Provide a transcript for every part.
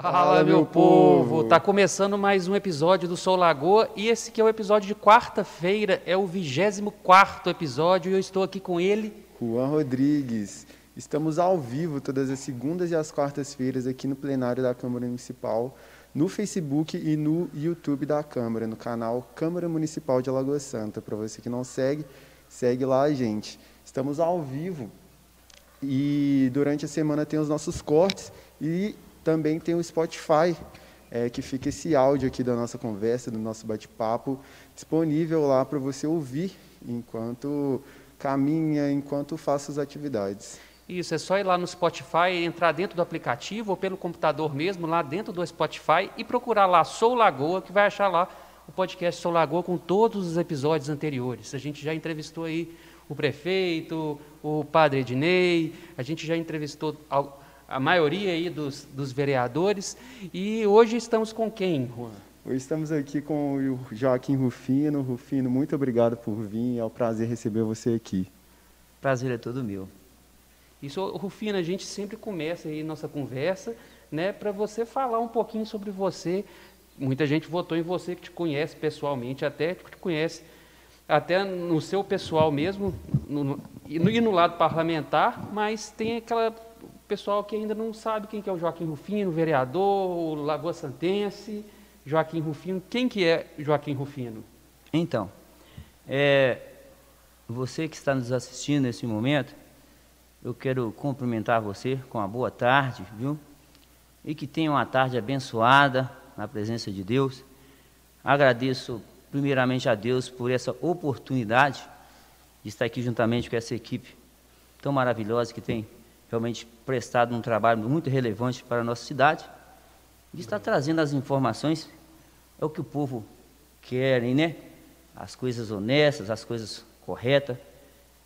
Fala, meu povo! Tá começando mais um episódio do Sol Lagoa e esse que é o episódio de quarta-feira, é o 24 episódio e eu estou aqui com ele. Juan Rodrigues. Estamos ao vivo todas as segundas e as quartas-feiras aqui no plenário da Câmara Municipal, no Facebook e no YouTube da Câmara, no canal Câmara Municipal de Alagoa Santa. Para você que não segue, segue lá, gente. Estamos ao vivo e durante a semana tem os nossos cortes e também tem o Spotify, é, que fica esse áudio aqui da nossa conversa, do nosso bate-papo, disponível lá para você ouvir enquanto caminha, enquanto faz as atividades. Isso, é só ir lá no Spotify, entrar dentro do aplicativo ou pelo computador mesmo, lá dentro do Spotify e procurar lá Sou Lagoa, que vai achar lá o podcast Sou Lagoa com todos os episódios anteriores. A gente já entrevistou aí o prefeito, o padre Ednei, a gente já entrevistou a maioria aí dos, dos vereadores. E hoje estamos com quem, Juan? Hoje estamos aqui com o Joaquim Rufino. Rufino, muito obrigado por vir. É um prazer receber você aqui. Prazer é todo meu. Isso, Rufino, a gente sempre começa aí nossa conversa, né, para você falar um pouquinho sobre você. Muita gente votou em você que te conhece pessoalmente, até que te conhece até no seu pessoal mesmo, no, no, e no lado parlamentar, mas tem aquela pessoal que ainda não sabe quem que é o Joaquim Rufino, vereador, o Lagoa Santense, Joaquim Rufino. Quem que é Joaquim Rufino? Então, é, você que está nos assistindo nesse momento, eu quero cumprimentar você com uma boa tarde, viu? E que tenha uma tarde abençoada na presença de Deus. Agradeço primeiramente a Deus por essa oportunidade de estar aqui juntamente com essa equipe tão maravilhosa que tem realmente prestado um trabalho muito relevante para a nossa cidade, e está trazendo as informações, é o que o povo quer, né? As coisas honestas, as coisas corretas.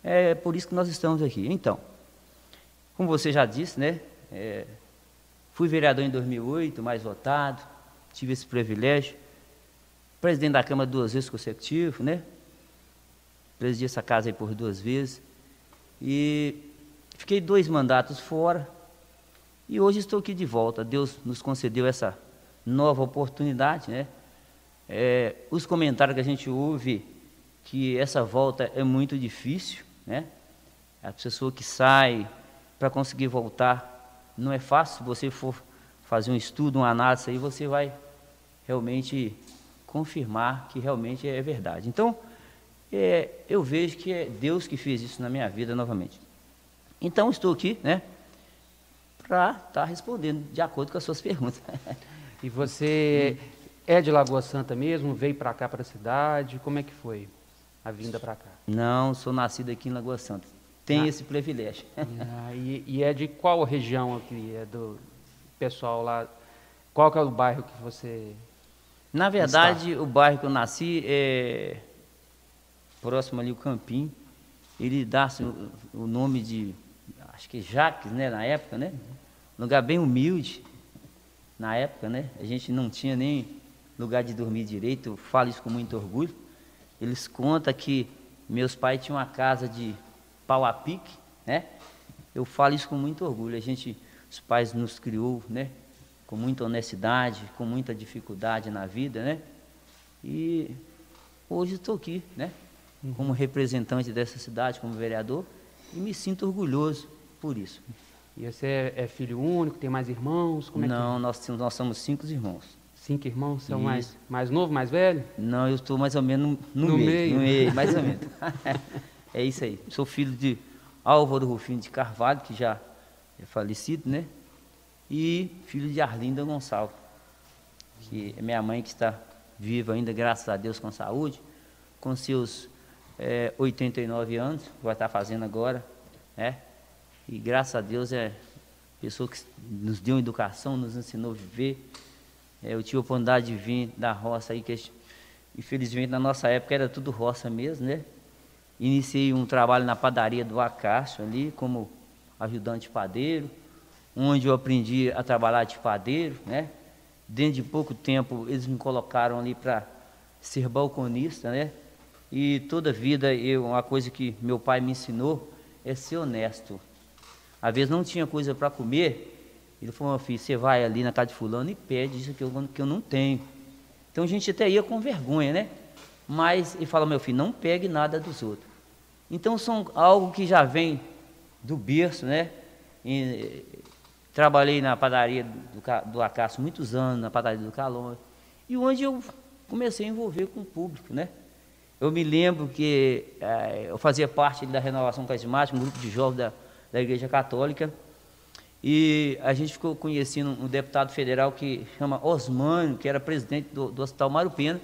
É por isso que nós estamos aqui. Então, como você já disse, né? É, fui vereador em 2008, mais votado, tive esse privilégio. Presidente da Câmara duas vezes consecutivo, né? Presidi essa casa aí por duas vezes. E Fiquei dois mandatos fora e hoje estou aqui de volta. Deus nos concedeu essa nova oportunidade, né? É, os comentários que a gente ouve que essa volta é muito difícil, né? A pessoa que sai para conseguir voltar não é fácil. Se você for fazer um estudo, uma análise aí, você vai realmente confirmar que realmente é verdade. Então, é, eu vejo que é Deus que fez isso na minha vida novamente. Então, estou aqui, né, para estar tá respondendo de acordo com as suas perguntas. E você é de Lagoa Santa mesmo? Veio para cá, para a cidade? Como é que foi a vinda para cá? Não, sou nascido aqui em Lagoa Santa. Tem ah. esse privilégio. Ah, e, e, é de qual região aqui? É do pessoal lá? Qual que é o bairro que você Na verdade, está? o bairro que eu nasci é próximo ali o Campim. Ele dá assim, o nome de acho que Jaques, né, na época, né? Lugar bem humilde, na época, né? A gente não tinha nem lugar de dormir direito, eu falo isso com muito orgulho. Eles contam que meus pais tinham uma casa de pau a pique, né? Eu falo isso com muito orgulho. A gente, os pais nos criou, né? Com muita honestidade, com muita dificuldade na vida, né? E hoje estou aqui, né? Como representante dessa cidade, como vereador, e me sinto orgulhoso por isso. E você é, é filho único, tem mais irmãos? Como é Não, que... nós, nós somos cinco irmãos. Cinco irmãos? Você é o mais, mais novo, mais velho? Não, eu estou mais ou menos no, no meio, meio. No meio, mais ou menos. é isso aí. Sou filho de Álvaro Rufino de Carvalho, que já é falecido, né? E filho de Arlinda Gonçalves, que é minha mãe que está viva ainda, graças a Deus, com saúde, com seus é, 89 anos, vai estar fazendo agora, né? E graças a Deus é pessoa que nos deu educação, nos ensinou a viver. É, eu tive a oportunidade de vir da roça aí, que infelizmente na nossa época era tudo roça mesmo, né? Iniciei um trabalho na padaria do Acácio ali, como ajudante padeiro, onde eu aprendi a trabalhar de padeiro, né? Dentro de pouco tempo eles me colocaram ali para ser balconista, né? E toda vida eu, uma coisa que meu pai me ensinou é ser honesto. Às vezes não tinha coisa para comer Ele falou, meu filho, você vai ali na casa de fulano e pede isso que eu, que eu não tenho. Então a gente até ia com vergonha, né? Mas ele fala, meu filho, não pegue nada dos outros. Então são algo que já vem do berço, né? E, trabalhei na padaria do, do Acácio muitos anos, na padaria do Calon, e onde eu comecei a envolver com o público, né? Eu me lembro que eh, eu fazia parte da Renovação Carismática, um grupo de jovens da, da Igreja Católica, e a gente ficou conhecendo um deputado federal que chama Osmânio, que era presidente do, do Hospital Mário Pena.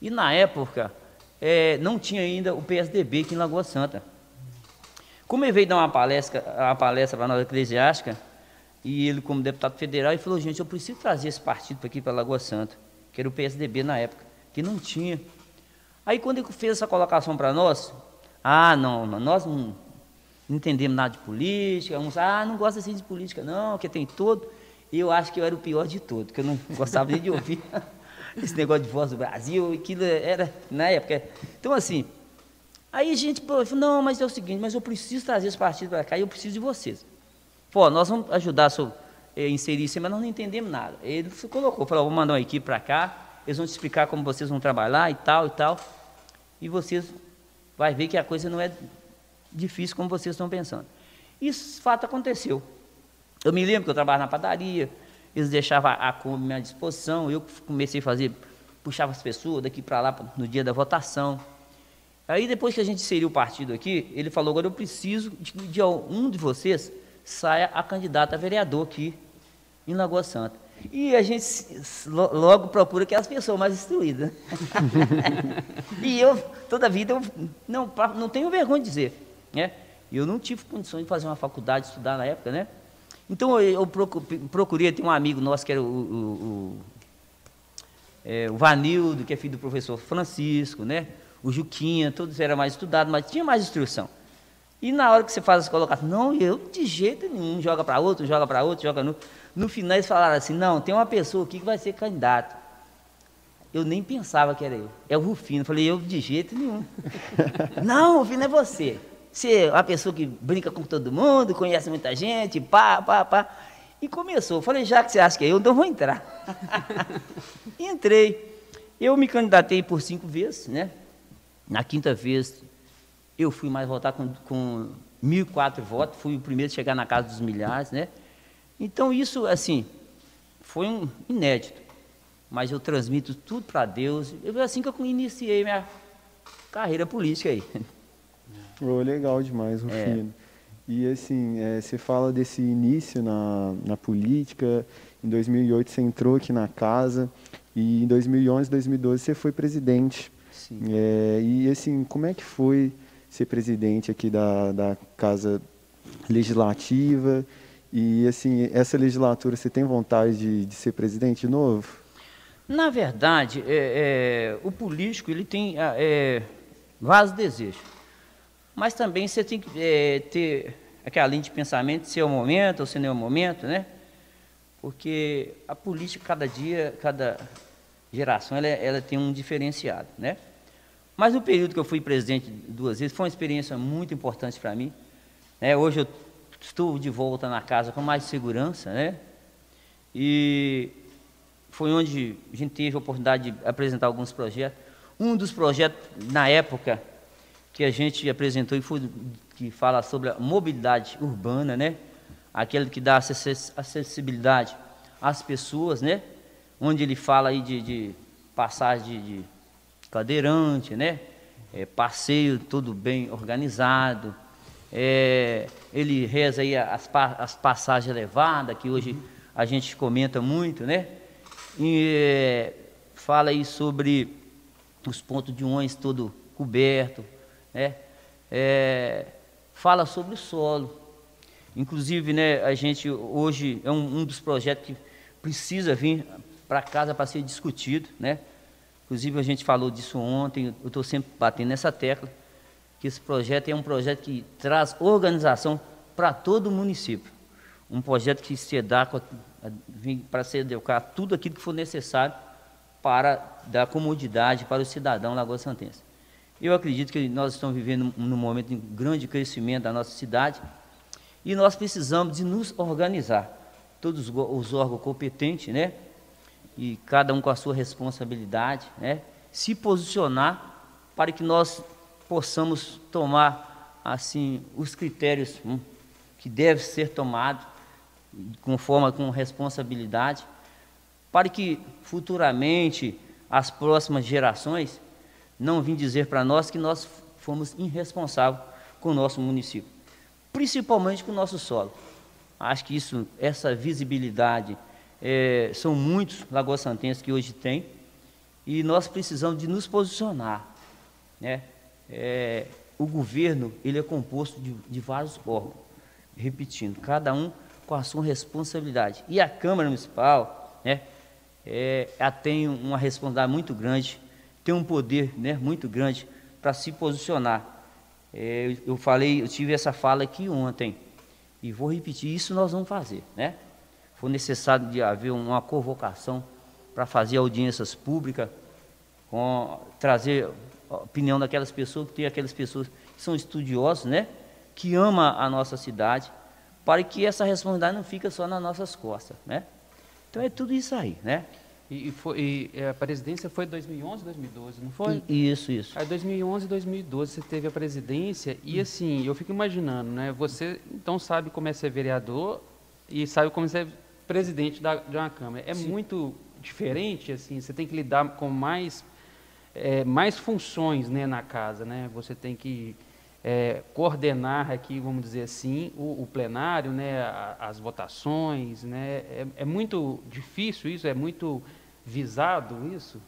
E na época, é, não tinha ainda o PSDB aqui em Lagoa Santa. Como ele veio dar uma palestra, uma palestra para nossa eclesiástica, e ele, como deputado federal, ele falou: gente, eu preciso trazer esse partido para aqui, para Lagoa Santa, que era o PSDB na época, que não tinha. Aí, quando ele fez essa colocação para nós, ah, não, nós não não entendemos nada de política, uns, ah, não gosta assim de política, não, que tem todo. E eu acho que eu era o pior de todo, que eu não gostava nem de ouvir esse negócio de voz do Brasil, aquilo era na época. Então, assim, aí a gente falou, não, mas é o seguinte, mas eu preciso trazer esse partido para cá e eu preciso de vocês. Pô, nós vamos ajudar a eh, inserir isso, mas nós não entendemos nada. Ele colocou, falou, vou mandar uma equipe para cá, eles vão te explicar como vocês vão trabalhar e tal e tal. E vocês vai ver que a coisa não é difícil como vocês estão pensando. Isso, fato, aconteceu. Eu me lembro que eu trabalhava na padaria, eles deixavam a Kombi à minha disposição, eu comecei a fazer, puxava as pessoas daqui para lá no dia da votação. Aí depois que a gente inseriu o partido aqui, ele falou, agora eu preciso de que um de vocês saia a candidata a vereador aqui em Lagoa Santa. E a gente logo procura que é as pessoas mais instruídas. e eu, toda a vida, eu não, não tenho vergonha de dizer. Né? Eu não tive condições de fazer uma faculdade, estudar na época, né? Então eu, procurei, tem um amigo nosso que era o, o, o, é, o Vanildo, que é filho do professor Francisco, né? O Juquinha, todos eram mais estudados, mas tinha mais instrução. E na hora que você faz as colocações, não, eu de jeito nenhum, joga para outro, joga para outro, joga no. No final eles falaram assim, não, tem uma pessoa aqui que vai ser candidato. Eu nem pensava que era eu. É o Rufino. Eu falei, eu de jeito nenhum. não, Rufino é você. Você é uma pessoa que brinca com todo mundo, conhece muita gente, pá, pá, pá. E começou. Falei, já que você acha que é eu, então vou entrar. entrei. Eu me candidatei por cinco vezes, né? Na quinta vez, eu fui mais votar com, com 1.004 votos, fui o primeiro a chegar na casa dos milhares, né? Então, isso, assim, foi um inédito. Mas eu transmito tudo para Deus. Foi assim que eu iniciei minha carreira política aí. Oh, legal demais, Rufino. É. E assim, é, você fala desse início na, na política, em 2008 você entrou aqui na casa, e em 2011, 2012 você foi presidente. Sim. É, e assim, como é que foi ser presidente aqui da, da Casa Legislativa? E assim, essa legislatura, você tem vontade de, de ser presidente de novo? Na verdade, é, é, o político ele tem é, vários desejos mas também você tem que é, ter aquela linha de pensamento, se é o momento ou se não é o momento, né? Porque a política, cada dia, cada geração, ela, ela tem um diferenciado, né? Mas no período que eu fui presidente duas vezes, foi uma experiência muito importante para mim. Né? Hoje eu estou de volta na casa com mais segurança, né? E foi onde a gente teve a oportunidade de apresentar alguns projetos. Um dos projetos, na época, que a gente apresentou e que fala sobre a mobilidade urbana, né? Aquele que dá acessibilidade às pessoas, né? Onde ele fala aí de, de passagem de, de, cadeirante, né? É, passeio tudo bem organizado. É, ele reza aí as, as passagens elevadas, que hoje a gente comenta muito, né? E é, fala aí sobre os pontos de ônibus todo coberto, né? É, fala sobre o solo. Inclusive, né, a gente hoje é um, um dos projetos que precisa vir para casa para ser discutido, né? Inclusive a gente falou disso ontem, eu estou sempre batendo nessa tecla, que esse projeto é um projeto que traz organização para todo o município. Um projeto que se dá para se adequar tudo aquilo que for necessário para dar comodidade para o cidadão Lagoa Santense. Eu acredito que nós estamos vivendo num momento de grande crescimento da nossa cidade e nós precisamos de nos organizar todos os órgãos competentes, né? E cada um com a sua responsabilidade, né? Se posicionar para que nós possamos tomar assim os critérios hum, que devem ser tomados com forma com responsabilidade, para que futuramente as próximas gerações não vim dizer para nós que nós fomos irresponsáveis com o nosso município, principalmente com o nosso solo. Acho que isso, essa visibilidade, é, são muitos lagoas santenses que hoje têm, e nós precisamos de nos posicionar. Né? É, o governo ele é composto de, de vários órgãos, repetindo, cada um com a sua responsabilidade. E a Câmara Municipal, né, é, tem uma responsabilidade muito grande, tem um poder né, muito grande para se posicionar. É, eu falei, eu tive essa fala aqui ontem, e vou repetir, isso nós vamos fazer, né? For necessário de haver uma convocação para fazer audiências públicas, com, trazer a opinião daquelas pessoas, que tem aquelas pessoas que são estudiosos, né? Que amam a nossa cidade, para que essa responsabilidade não fique só nas nossas costas, né? Então é tudo isso aí, né? E, foi, e é, a presidência foi 2011, 2012, não foi? Isso, isso. Aí 2011, 2012 você teve a presidência e assim, eu fico imaginando, né? Você então sabe como é ser vereador e sabe como é ser presidente da, de uma Câmara. É Sim. muito diferente, assim, você tem que lidar com mais, é, mais funções né, na casa, né? Você tem que é, coordenar aqui, vamos dizer assim, o, o plenário, né, as votações, né, é, é, muito difícil isso, é muito visado isso?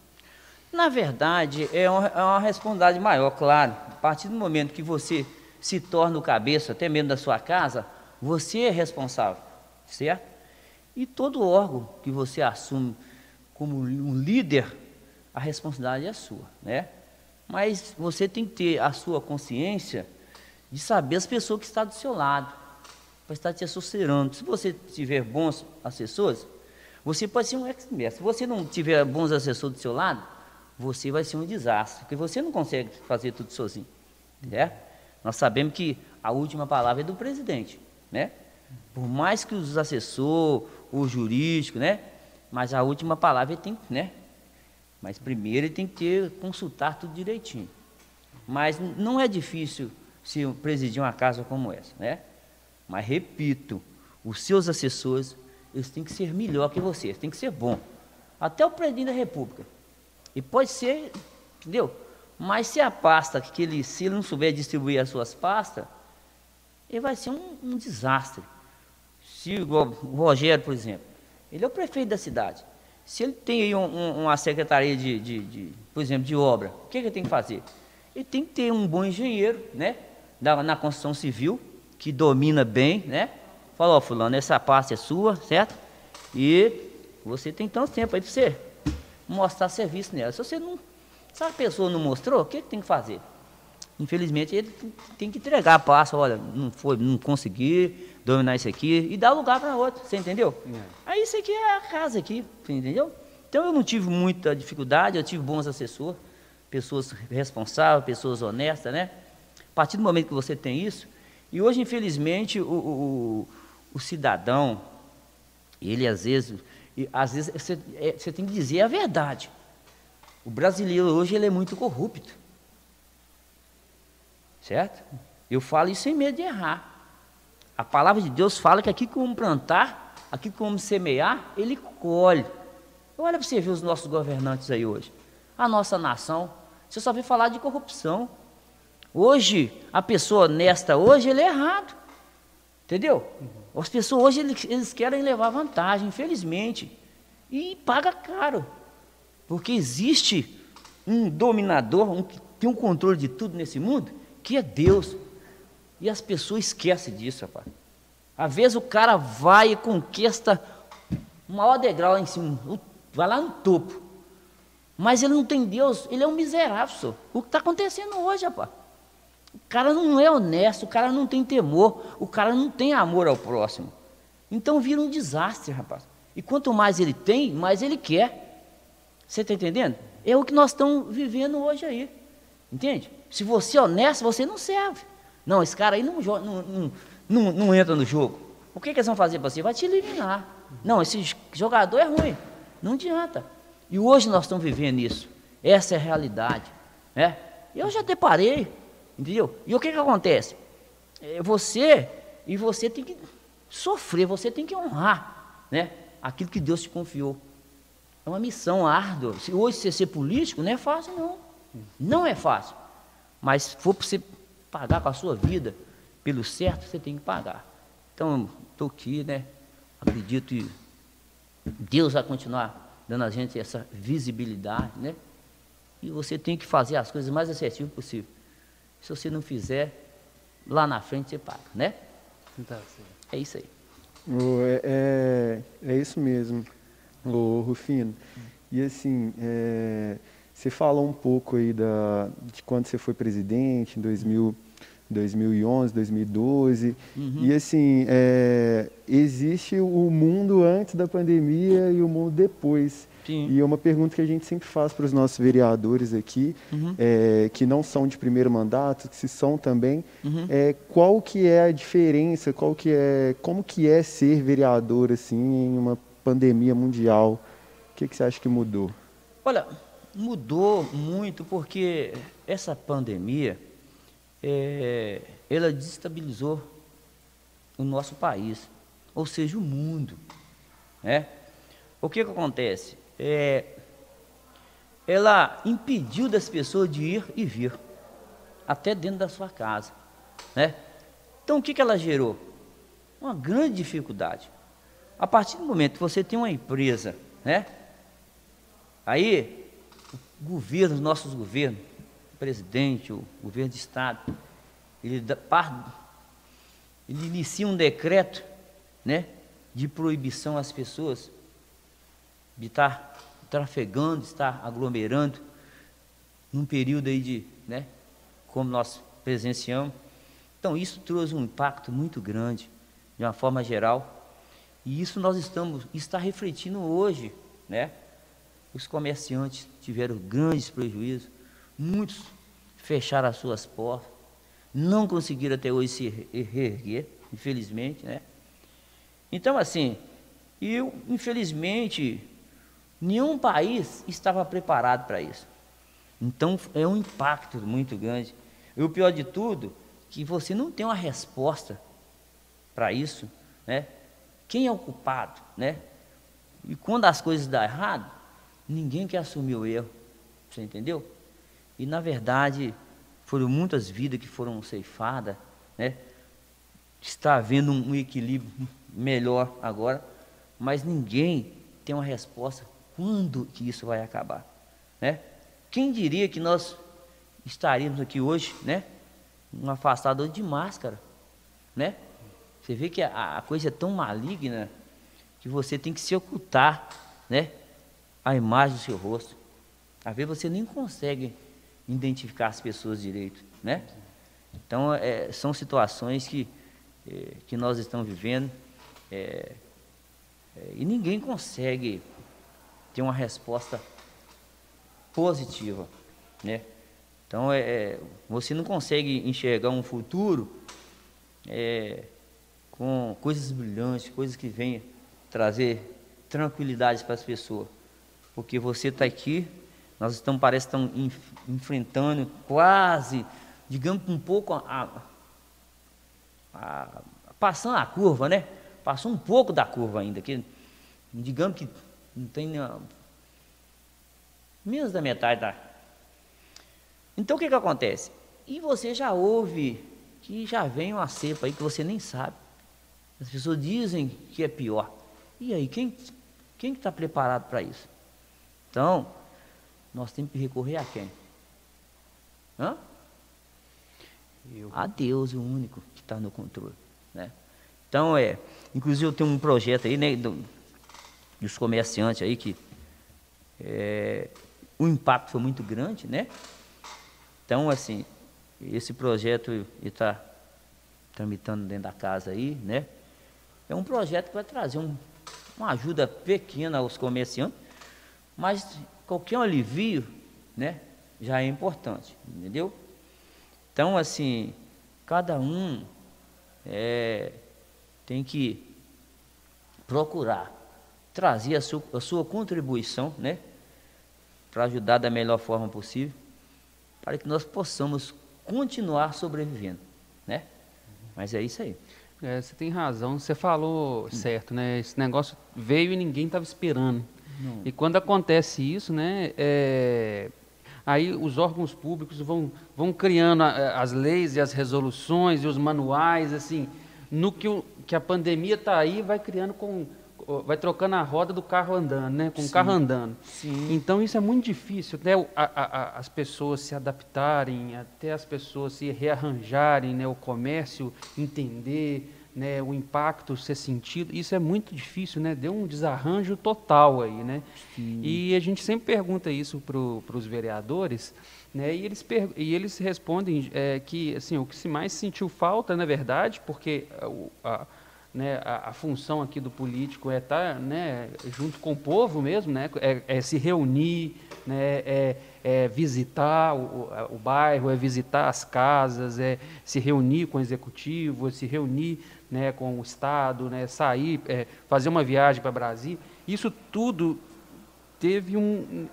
Na verdade, é é uma responsabilidade maior, claro. A partir do momento que você se torna o cabeça, até mesmo da sua casa, você é responsável, certo? E todo órgão que você assume como um líder, a responsabilidade é sua, né? Mas você tem que ter a sua consciência de saber as pessoas que estão do seu lado, para estar te assessorando. Se você tiver bons assessores, você pode ser um expert. Se você não tiver bons assessores do seu lado, você vai ser um desastre, porque você não consegue fazer tudo sozinho. Né? Nós sabemos que a última palavra é do presidente, né? Por mais que os assessores, o jurídico, né? Mas a última palavra tem, né? Mas primeiro ele tem que ter, consultar tudo direitinho. Mas não é difícil se presidir uma casa como essa, né? Mas repito, os seus assessores, eles têm que ser melhor que você, eles têm que ser bom. Até o presidente da República. E pode ser, entendeu? Mas se a pasta, que ele, se ele não souber distribuir as suas pastas, ele vai ser um, um desastre. Se o Rogério, por exemplo, ele é o prefeito da cidade. Se ele tem aí um, um, uma secretaria de, de, de, por exemplo, de obra, o que, que ele tem que fazer? Ele tem que ter um bom engenheiro, né? Na construção civil, que domina bem, né? Fala, ó, fulano, essa parte é sua, certo? E você tem tanto tempo aí para você mostrar serviço nela. Se você não. Se a pessoa não mostrou, o que, que tem que fazer? Infelizmente, ele tem que entregar a pasta, olha, não foi, não consegui, dominar isso aqui e dar lugar para outro, você entendeu? É. Aí isso aqui é a casa aqui, você entendeu? Então eu não tive muita dificuldade, eu tive bons assessores, pessoas responsáveis, pessoas honestas, né? A partir do momento que você tem isso, e hoje infelizmente o, o, o cidadão, ele às vezes, às vezes você, é, você tem que dizer a verdade. O brasileiro hoje ele é muito corrupto. Certo? Eu falo isso sem medo de errar. A palavra de Deus fala que aqui como plantar, aqui como semear, ele colhe. Olha para você ver os nossos governantes aí hoje. A nossa nação, você só vê falar de corrupção. Hoje, a pessoa honesta hoje, ele é errado. Entendeu? As pessoas hoje eles, eles querem levar vantagem, infelizmente. E paga caro. Porque existe um dominador, um que tem um controle de tudo nesse mundo, que é Deus. E as pessoas esquecem disso, rapaz. Às vezes o cara vai e conquista o maior degrau lá em cima, vai lá no topo. Mas ele não tem Deus, ele é um miserável, senhor. O que está acontecendo hoje, rapaz? O cara não é honesto, o cara não tem temor, o cara não tem amor ao próximo. Então vira um desastre, rapaz. E quanto mais ele tem, mais ele quer. Você está entendendo? É o que nós estamos vivendo hoje aí. Entende? Se você é honesto, você não serve. Não, esse cara aí não, não, não, não, entra no jogo. O que, que eles vão fazer para você? Vai te eliminar. Não, esse jogador é ruim. Não adianta. E hoje nós estamos vivendo isso. Essa é a realidade. Né? Eu já deparei, entendeu? E o que, que acontece? É você, e você tem que sofrer, você tem que honrar né? aquilo que Deus te confiou. É uma missão árdua. Se hoje você ser político, não é fácil, não. Não é fácil. Mas se for para você pagar com a sua vida pelo certo, você tem que pagar. Então, estou aqui, né? Acredito que Deus vai continuar dando a gente essa visibilidade, né? E você tem que fazer as coisas mais assertivas possível. Se você não fizer, lá na frente você paga, né? Tá é isso aí. É, é, é, isso mesmo, oh, Rufino. E assim, é, você falou um pouco aí da, de quando você foi presidente, em 2000 2011, 2012. Uhum. E assim, é, existe o mundo antes da pandemia e o mundo depois. Sim. E é uma pergunta que a gente sempre faz para os nossos vereadores aqui, uhum. é, que não são de primeiro mandato, que se são também, uhum. é, qual que é a diferença, qual que é, como que é ser vereador assim em uma pandemia mundial? O que, que você acha que mudou? Olha, mudou muito porque essa pandemia, é, ela desestabilizou o nosso país, ou seja, o mundo. Né? O que, que acontece? É, ela impediu das pessoas de ir e vir, até dentro da sua casa. Né? Então, o que, que ela gerou? Uma grande dificuldade. A partir do momento que você tem uma empresa, né? aí o governo, os nossos governos, presidente, o governo de Estado, ele, ele inicia um decreto né, de proibição às pessoas de estar trafegando, de estar aglomerando num período aí de, né, como nós presenciamos. Então isso trouxe um impacto muito grande, de uma forma geral, e isso nós estamos, está refletindo hoje, né? Os comerciantes tiveram grandes prejuízos, Muitos fecharam as suas portas, não conseguiram até hoje se reerguer, infelizmente, né? Então, assim, eu, infelizmente, nenhum país estava preparado para isso. Então, é um impacto muito grande. E o pior de tudo, que você não tem uma resposta para isso, né? Quem é o culpado, né? E quando as coisas dão errado, ninguém quer assumir o erro. Você entendeu? E na verdade, foram muitas vidas que foram ceifadas, né? Está havendo um equilíbrio melhor agora, mas ninguém tem uma resposta quando que isso vai acabar, né? Quem diria que nós estaríamos aqui hoje, né? Um afastado de máscara, né? Você vê que a, a coisa é tão maligna que você tem que se ocultar, né? A imagem do seu rosto. Às vezes você nem consegue identificar as pessoas direito, né? Então, é, são situações que, é, que nós estamos vivendo é, é e ninguém consegue ter uma resposta positiva, né? Então, é, é, você não consegue enxergar um futuro com coisas brilhantes, coisas que venham trazer tranquilidade para as pessoas, porque você está aqui nós estamos, parece que enfrentando quase, digamos, um pouco a, a, passando a curva, né? Passou um pouco da curva ainda, que digamos que não tem nenhuma, menos da metade da. Então o que, que acontece? E você já ouve que já vem uma cepa aí que você nem sabe. As pessoas dizem que é pior. E aí, quem quem está preparado para isso? Então, nós temos que recorrer a quem? Hã? Eu. A Deus, o único que está no controle. Né? Então, é, inclusive eu tenho um projeto aí, né, do, dos comerciantes aí, que é, o impacto foi muito grande, né? Então, assim, esse projeto está tramitando dentro da casa aí, né? É um projeto que vai trazer um, uma ajuda pequena aos comerciantes, mas qualquer alivio, né, já é importante, entendeu? Então, assim, cada um é, tem que procurar trazer a sua, a sua contribuição, né? Para ajudar da melhor forma possível, para que nós possamos continuar sobrevivendo, né? Mas é isso aí. É, você tem razão, você falou certo, né? Esse negócio veio e ninguém estava esperando. Não. E quando acontece isso, né? É, aí os órgãos públicos vão, vão criando a, as leis e as resoluções e os manuais, assim, no que, o, que a pandemia está aí, vai criando com vai trocando a roda do carro andando, né? Com Sim. o carro andando. Sim. Então isso é muito difícil, até né? a, a, as pessoas se adaptarem, até as pessoas se rearranjarem, né? O comércio entender, né? O impacto ser sentido. Isso é muito difícil, né? Deu um desarranjo total aí, né? Sim. E a gente sempre pergunta isso para os vereadores. Né, e, eles e eles respondem é, que assim, o que se mais sentiu falta, na verdade, porque a, a né, a, a, função aqui do político é estar tá, né, junto com o povo mesmo, né, é, é se reunir, né, é, é visitar o, o, bairro, é visitar as casas, é se reunir com o executivo, é se reunir né, com o Estado, né, sair, é, fazer uma viagem para Brasília. Isso tudo teve um.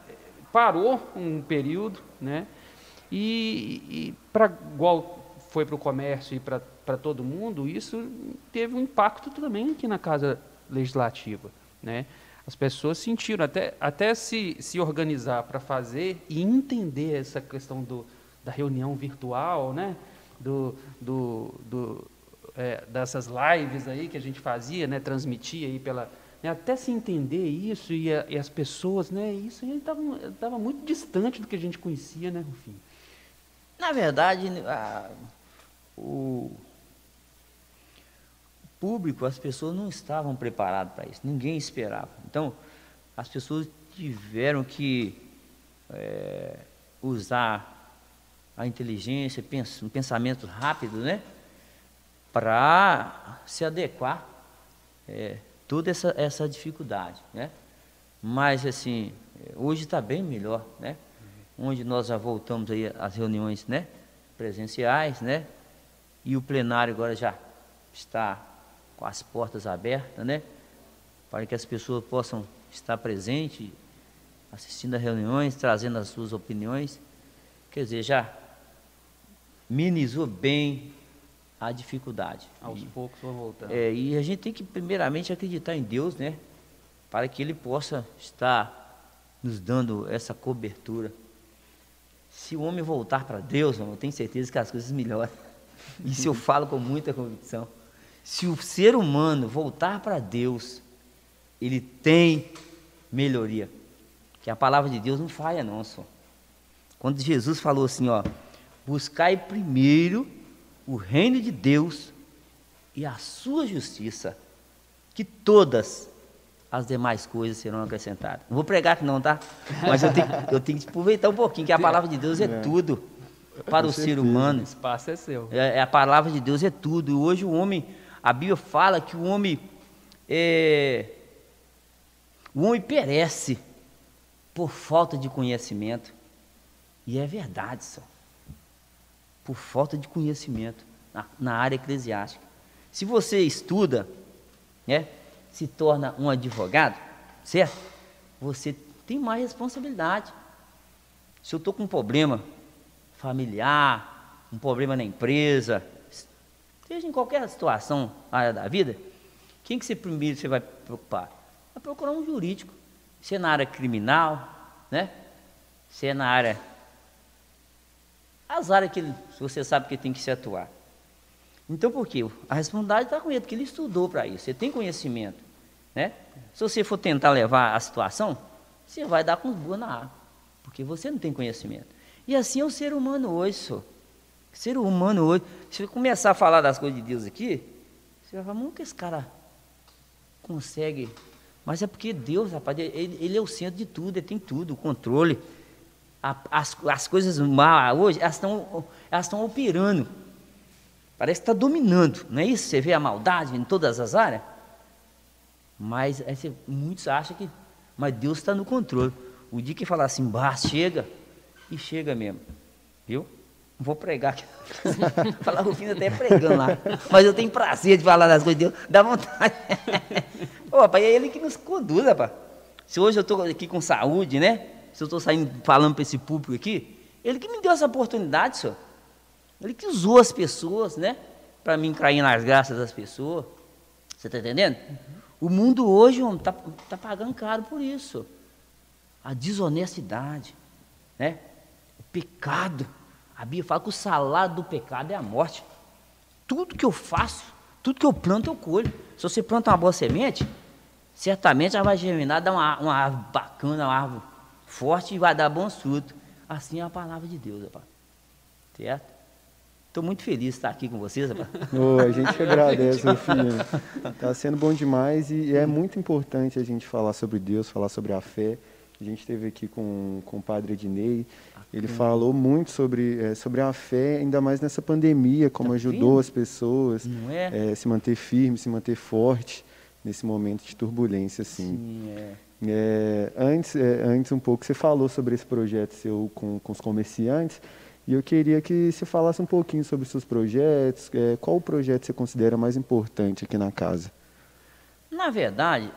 parou um período, né, e, e para igual foi para o comércio e para para todo mundo, isso teve um impacto também aqui na Casa Legislativa. Né? As pessoas sentiram, até, até se, se organizar para fazer e entender essa questão do, da reunião virtual, né? do, do, do é, dessas lives aí que a gente fazia, né? transmitia aí pela, né? até se entender isso e, a, e as pessoas, né? isso estava muito distante do que a gente conhecia, né, Rufim? Na verdade, a, o, público, as pessoas não estavam preparadas para isso, ninguém esperava. Então, as pessoas tiveram que é, usar a inteligência, um pensamento rápido, né? Para se adequar é, toda essa, essa dificuldade, né? Mas, assim, hoje está bem melhor, né? Onde nós já voltamos aí às reuniões, né? Presenciais, né? E o plenário agora já está com as portas abertas, né? Para que as pessoas possam estar presentes, assistindo a reuniões, trazendo as suas opiniões. Quer dizer, já minimizou bem a dificuldade. Aos e, poucos vão voltando. É, e a gente tem que primeiramente acreditar em Deus, né? Para que Ele possa estar nos dando essa cobertura. Se o homem voltar para Deus, eu tenho certeza que as coisas melhoram. Isso eu falo com muita convicção. Se o ser humano voltar para Deus, ele tem melhoria. Que a palavra de Deus não falha, não, só. Quando Jesus falou assim, ó, buscai primeiro o reino de Deus e a sua justiça, que todas as demais coisas serão acrescentadas. Não vou pregar aqui não, tá? Mas eu tenho, eu tenho que aproveitar um pouquinho, que a palavra de Deus é, é. tudo para o ser humano. O espaço é seu. É, a palavra de Deus é tudo. E hoje o homem a Bíblia fala que o homem é, o homem perece por falta de conhecimento. E é verdade, só. Por falta de conhecimento na, na área eclesiástica. Se você estuda, né, se torna um advogado, certo? Você tem mais responsabilidade. Se eu estou com um problema familiar, um problema na empresa, Seja em qualquer situação, área da vida, quem que você primeiro você vai preocupar? Vai procurar um jurídico. Se é na área criminal, né? Se é na área. As áreas que ele, você sabe que tem que se atuar. Então por quê? A responsabilidade está com ele, porque ele estudou para isso, você tem conhecimento. Né? Se você for tentar levar a situação, você vai dar com os na água, porque você não tem conhecimento. E assim é o ser humano hoje, senhor. Ser humano hoje, se eu começar a falar das coisas de Deus aqui, você vai falar, como que esse cara consegue? Mas é porque Deus, rapaz, ele, ele é o centro de tudo, ele tem tudo, o controle. As, as coisas má hoje, elas estão elas estão operando. Parece que está dominando, não é isso? Você vê a maldade em todas as áreas. Mas muitos acham que. Mas Deus está no controle. O dia que falar assim, bah, chega, e chega mesmo. Viu? Vou pregar aqui. falar Rufino até pregando lá. Mas eu tenho prazer de falar das coisas de Deus. Dá vontade. Ô, rapaz, é ele que nos conduz, rapaz. Se hoje eu estou aqui com saúde, né? Se eu estou saindo falando para esse público aqui, ele que me deu essa oportunidade, senhor. Ele que usou as pessoas, né? Para mim cair nas graças das pessoas. Você está entendendo? Uhum. O mundo hoje está tá pagando caro por isso. A desonestidade, né? O pecado. A Bíblia fala que o salário do pecado é a morte. Tudo que eu faço, tudo que eu planto, eu colho. Se você planta uma boa semente, certamente ela vai germinar, dar uma, uma árvore bacana, uma árvore forte e vai dar bons frutos. Assim é a palavra de Deus, rapaz. Certo? Estou muito feliz de estar aqui com vocês, rapaz. Oh, a gente agradece, meu filho. Está sendo bom demais e é muito importante a gente falar sobre Deus, falar sobre a fé. A gente esteve aqui com, com o padre Ednei, ele falou muito sobre, é, sobre a fé, ainda mais nessa pandemia, como tá ajudou vendo? as pessoas é? É, se manter firme, se manter forte nesse momento de turbulência. Assim. Sim, é. É, antes, é, antes um pouco, você falou sobre esse projeto seu com, com os comerciantes, e eu queria que você falasse um pouquinho sobre os seus projetos, é, qual o projeto você considera mais importante aqui na casa? Na verdade,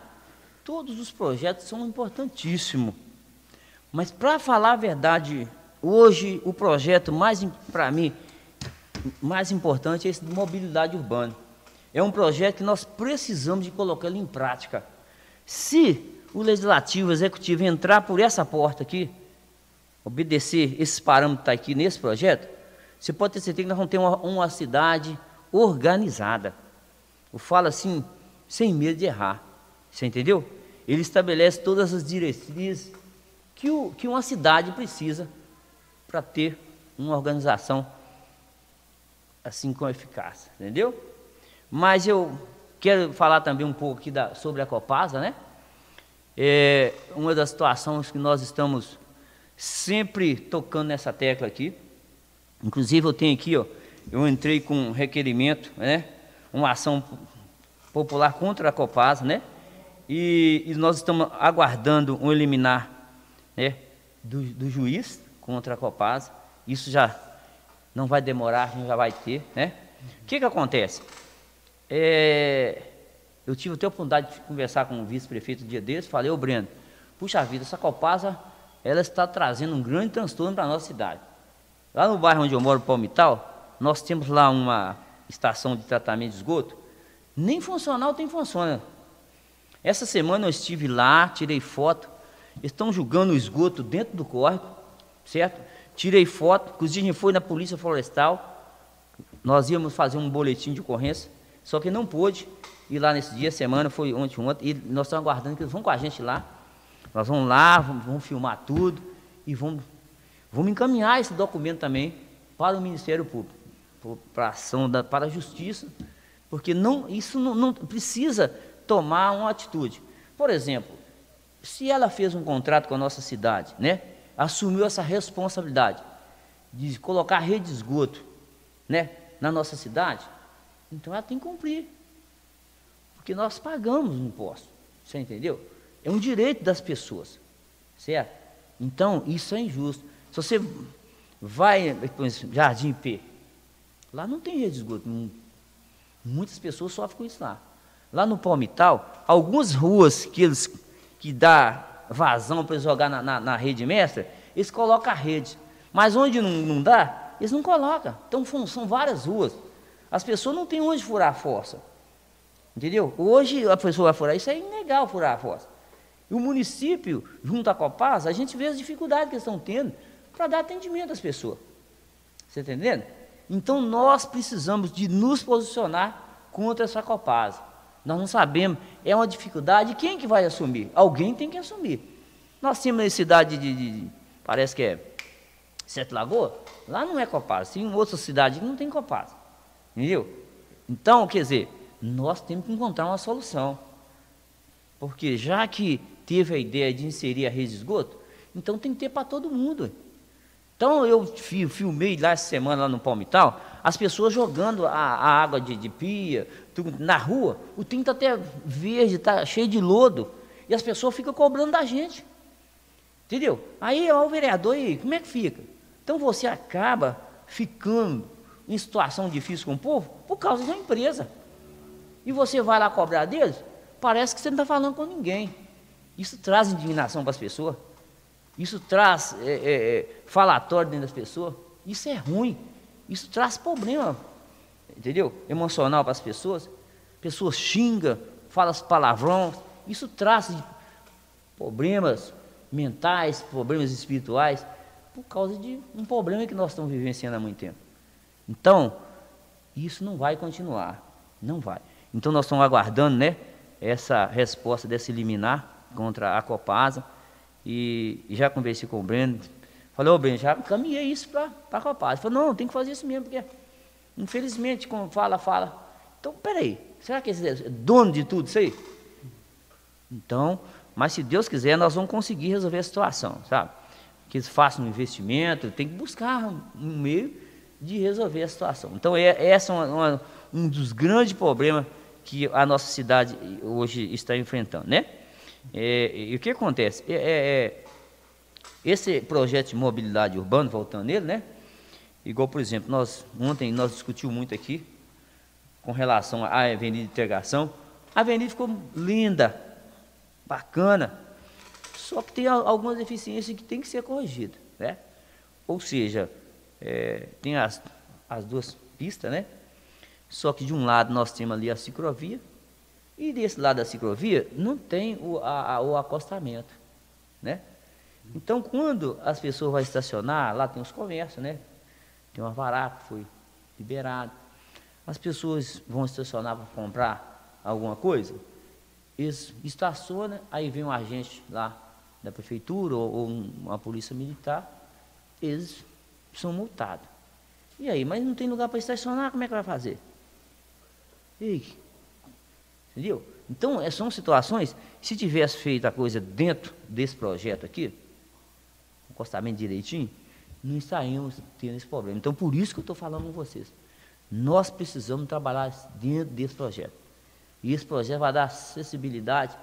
todos os projetos são importantíssimos, mas para falar a verdade, hoje o projeto mais, para mim, mais importante é esse de mobilidade urbana. É um projeto que nós precisamos de colocar ele em prática. Se o legislativo, o executivo entrar por essa porta aqui, obedecer esses parâmetros que tá aqui nesse projeto, você pode ter certeza que nós vamos ter uma, uma cidade organizada. Eu falo assim, sem medo de errar. Você entendeu? Ele estabelece todas as diretrizes que, o, que uma cidade precisa para ter uma organização assim com eficácia, entendeu? Mas eu quero falar também um pouco aqui da, sobre a Copasa, né? É uma das situações que nós estamos sempre tocando nessa tecla aqui. Inclusive eu tenho aqui, ó, eu entrei com um requerimento, né? Uma ação popular contra a Copasa, né? E, e nós estamos aguardando um eliminar, né? Do, do juiz contra a Copasa. Isso já não vai demorar, já vai ter, né? O que que acontece? É, eu tive até a oportunidade de conversar com o vice-prefeito um dia desses, falei, ô Breno, puxa vida, essa Copasa ela está trazendo um grande transtorno para a nossa cidade. Lá no bairro onde eu moro, Palmital, nós temos lá uma estação de tratamento de esgoto, nem funcional tem funciona. Essa semana eu estive lá, tirei foto, estão julgando o esgoto dentro do córrego, certo? Tirei foto, inclusive a gente foi na polícia florestal, nós íamos fazer um boletim de ocorrência, só que não pôde ir lá nesse dia, semana, foi ontem, ontem, e nós estamos aguardando que eles vão com a gente lá, nós vamos lá, vamos, vamos filmar tudo e vamos, vamos encaminhar esse documento também para o Ministério Público, para a ação da, para a Justiça, porque não, isso não, não precisa tomar uma atitude. Por exemplo, se ela fez um contrato com a nossa cidade, né, assumiu essa responsabilidade de colocar rede de esgoto, né, na nossa cidade, então ela tem que cumprir, porque nós pagamos imposto, você entendeu? É um direito das pessoas, certo? Então, isso é injusto. Se você vai, por exemplo, Jardim P, lá não tem rede de esgoto. Muitas pessoas sofrem com isso lá. Lá no Palmital, algumas ruas que eles que dá vazão para jogar na, na, na, rede mestra, eles colocam a rede. Mas onde não, não dá, eles não colocam. Então são várias ruas. As pessoas não têm onde furar a força. Entendeu? Hoje a pessoa vai furar, isso é ilegal furar a força. E o município, junto à Copasa, a gente vê as dificuldades que eles estão tendo para dar atendimento às pessoas. Você está entendendo? Então nós precisamos de nos posicionar contra essa Copasa. Nós não sabemos, é uma dificuldade, quem que vai assumir? Alguém tem que assumir. Nós temos a cidade de, de, de parece que é Sete Lagoas, lá não é Copasa, tem outra cidade que não tem Copasa. Entendeu? Então, quer dizer, nós temos que encontrar uma solução. Porque já que teve a ideia de inserir a rede de esgoto, então tem que ter para todo mundo. Então eu filmei lá essa semana lá no Palmital, as pessoas jogando a, a água de, de pia tudo, na rua, o tinta está até verde, está cheio de lodo, e as pessoas ficam cobrando da gente. Entendeu? Aí ó, o vereador, e como é que fica? Então você acaba ficando em situação difícil com o povo por causa de uma empresa. E você vai lá cobrar deles, parece que você não está falando com ninguém. Isso traz indignação para as pessoas. Isso traz é, é, é, falatório dentro das pessoas. Isso é ruim. Isso traz problema, entendeu? Emocional para as pessoas. Pessoas xingam, falam palavrões. Isso traz problemas mentais, problemas espirituais, por causa de um problema que nós estamos vivenciando há muito tempo. Então, isso não vai continuar. Não vai. Então nós estamos aguardando, né? Essa resposta desse liminar contra a Copasa. E, e já conversei com o Breno. Falei, ô Breno, já caminhei isso para a Copasa. Ele falou, não, tem que fazer isso mesmo, porque infelizmente, como fala, fala. Então, peraí, será que esse é dono de tudo isso aí? Então, mas se Deus quiser, nós vamos conseguir resolver a situação, sabe? Que eles façam um investimento, tem que buscar um meio de resolver a situação. Então, é, essa é uma, uma, um dos grandes problemas que a nossa cidade hoje está enfrentando, né? É, e o que acontece? É, é, é, esse projeto de mobilidade urbana, voltando nele, né? Igual, por exemplo, nós ontem nós discutimos muito aqui com relação à Avenida de Integração. A avenida ficou linda, bacana, só que tem algumas deficiências que tem que ser corrigidas, né? Ou seja, é, tem as, as duas pistas, né? Só que de um lado nós temos ali a ciclovia e desse lado da ciclovia não tem o, a, o acostamento, né? Então, quando as pessoas vão estacionar, lá tem os comércios, né? Tem uma vará que foi liberado. As pessoas vão estacionar para comprar alguma coisa, eles estacionam, aí vem um agente lá da prefeitura ou, ou uma polícia militar, eles são multados. E aí, mas não tem lugar para estacionar, como é que vai fazer? Entendeu? Então, é, são situações, se tivesse feito a coisa dentro desse projeto aqui, encostamento direitinho, não estaríamos tendo esse problema. Então, por isso que eu estou falando com vocês. Nós precisamos trabalhar dentro desse projeto. E esse projeto vai dar acessibilidade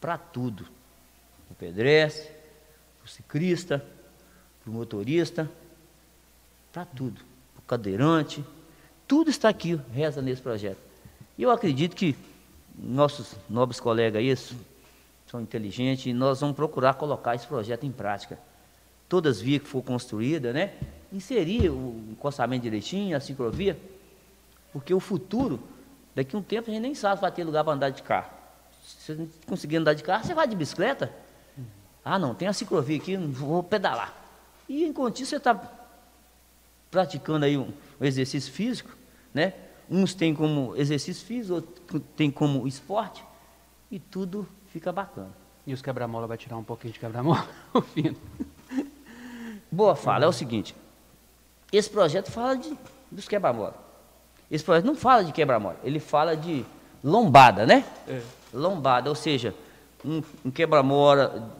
para tudo. Para o pedestre, para o ciclista, para o motorista, para tudo. Para o cadeirante. Tudo está aqui, reza nesse projeto. E eu acredito que nossos nobres colegas aí são inteligentes e nós vamos procurar colocar esse projeto em prática. Todas as vias que for construída, né? Inserir o encostamento direitinho, a ciclovia, porque o futuro Daqui a um tempo a gente nem sabe se vai ter lugar para andar de carro. Se você conseguir andar de carro, você vai de bicicleta. Ah, não, tem a ciclovia aqui, vou pedalar. E enquanto isso você está praticando aí um, exercício físico, né? Uns têm como exercício físico, outros têm como esporte, e tudo fica bacana. E os quebra-mola vai tirar um pouquinho de quebra-mola, o fino. Boa fala, é o seguinte. Esse projeto fala de, dos quebra-mola. Esse projeto não fala de quebra-mola, ele fala de lombada, né? É. Lombada, ou seja, um, um quebra-mola,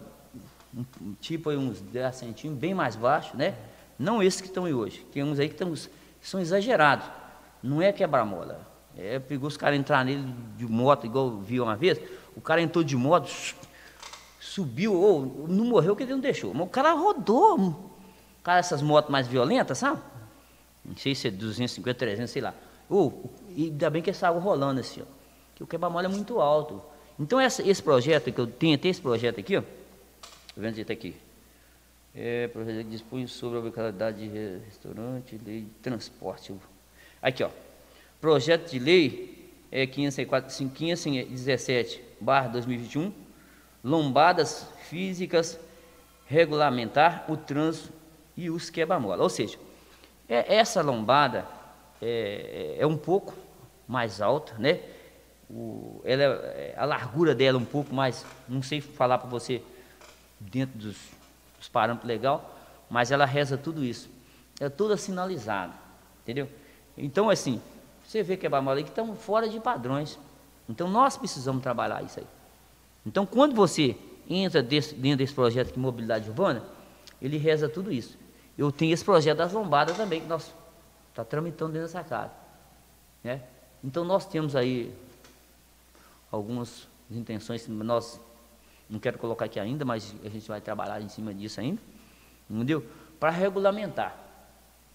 um, tipo aí uns 10 centímetros, bem mais baixo, né? Não esses que estão aí hoje. Tem uns aí que, tão, que são exagerados. Não é quebra-mola. É perigoso os caras entrar nele de moto, igual vi uma vez. O cara entrou de moto, subiu, ou não morreu que ele não deixou. Mas o cara rodou. O cara, essas motos mais violentas, sabe? Não sei se é 250, 300, sei lá. Oh, e ainda bem que essa água rolando assim, ó, que o quebra-mola é muito alto. Então essa, esse projeto que eu tenho, tem esse projeto aqui, ó, tá vendo se está aqui. É, projeto que dispõe sobre a obrigatoriedade de restaurante, de transporte. Aqui, ó. Projeto de lei é 517 barra 2021, lombadas físicas, regulamentar o trânsito e os quebra-mola. Ou seja, é essa lombada é, é um pouco mais alta, né? O, ela, é, a largura dela é um pouco mais, não sei falar para você dentro dos, dos parâmetros legal, mas ela reza tudo isso. É toda sinalizada, entendeu? Então, assim, você vê que é aí que estão fora de padrões. Então, nós precisamos trabalhar isso aí. Então, quando você entra desse, dentro desse projeto de mobilidade urbana, ele reza tudo isso. Eu tenho esse projeto das lombadas também, que nós Está tramitando dentro dessa casa. Né? Então nós temos aí algumas intenções, nós não quero colocar aqui ainda, mas a gente vai trabalhar em cima disso ainda, entendeu? Para regulamentar.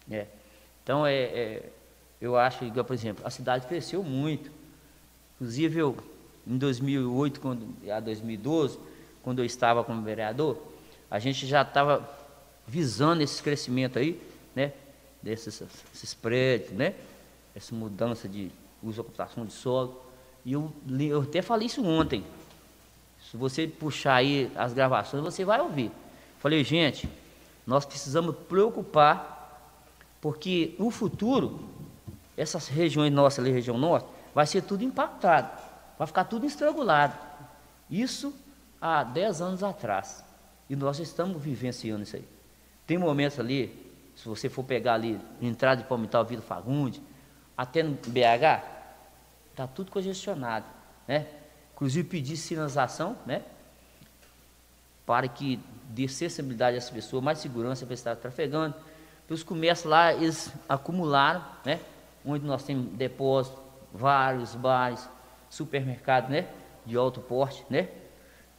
Né? Então é, é, eu acho por exemplo, a cidade cresceu muito. Inclusive eu em 2008 quando, a 2012, quando eu estava como vereador, a gente já estava visando esse crescimento aí, né? Desses esses prédios, né? Essa mudança de uso da computação de solo. E eu, eu até falei isso ontem. Se você puxar aí as gravações, você vai ouvir. Falei, gente, nós precisamos preocupar, porque no futuro, essas regiões nossas ali, região norte, vai ser tudo impactado, vai ficar tudo estrangulado. Isso há 10 anos atrás. E nós estamos vivenciando isso aí. Tem momentos ali, se você for pegar ali, entrada de Palmital, Vila Fagundes, até no BH, está tudo congestionado, né? Inclusive pedir sinalização, né? Para que dê acessibilidade às pessoas, mais segurança para estar trafegando. Os comércios lá, eles acumularam, né? Onde nós temos depósito, vários bares, supermercados, né? De alto porte, né?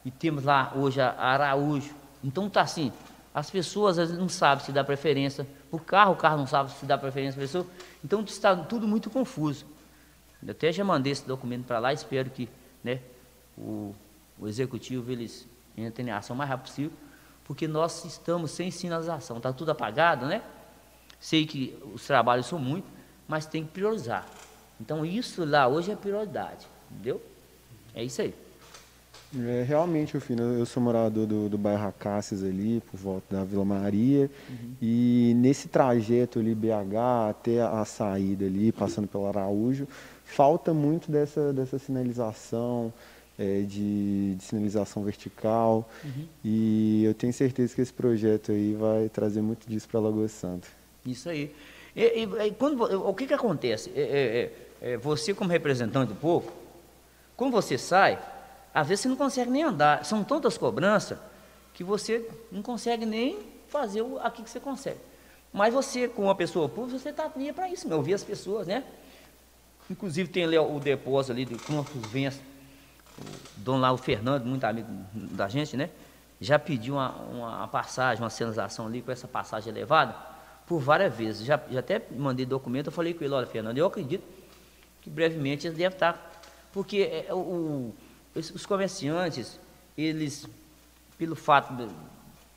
E temos lá hoje a Araújo. Então tá assim, as pessoas às vezes não sabem se dá preferência o carro, o carro não sabe se dá preferência para a pessoa. Então está tudo muito confuso. Eu até já mandei esse documento para lá, espero que né, o, o executivo eles entrem em ação o mais rápido possível, porque nós estamos sem sinalização, está tudo apagado, né? Sei que os trabalhos são muitos, mas tem que priorizar. Então isso lá hoje é prioridade, entendeu? É isso aí. É, realmente, Rufino, eu sou morador do, do bairro Acácias ali, por volta da Vila Maria, uhum. e nesse trajeto ali, BH, até a saída ali, passando pelo Araújo, falta muito dessa, dessa sinalização, é, de, de, sinalização vertical, uhum. e eu tenho certeza que esse projeto aí vai trazer muito disso para Lagoa Santa. Isso aí. E, e, quando, o que, que acontece? É, é, é, você, como representante do povo, quando você sai, às vezes você não consegue nem andar. São tantas cobranças que você não consegue nem fazer o aqui que você consegue. Mas você, com uma pessoa pública, você está ali para isso, meu, ouvir as pessoas, né? Inclusive tem ali o depósito ali de Campos Venças, o Dom lá, o Fernando, muito amigo da gente, né? Já pediu uma, uma passagem, uma sinalização ali com essa passagem elevada por várias vezes. Já, já até mandei documento, eu falei com ele, olha, Fernando, eu acredito que brevemente ele deve estar. Porque é, o, os comerciantes, eles, pelo fato de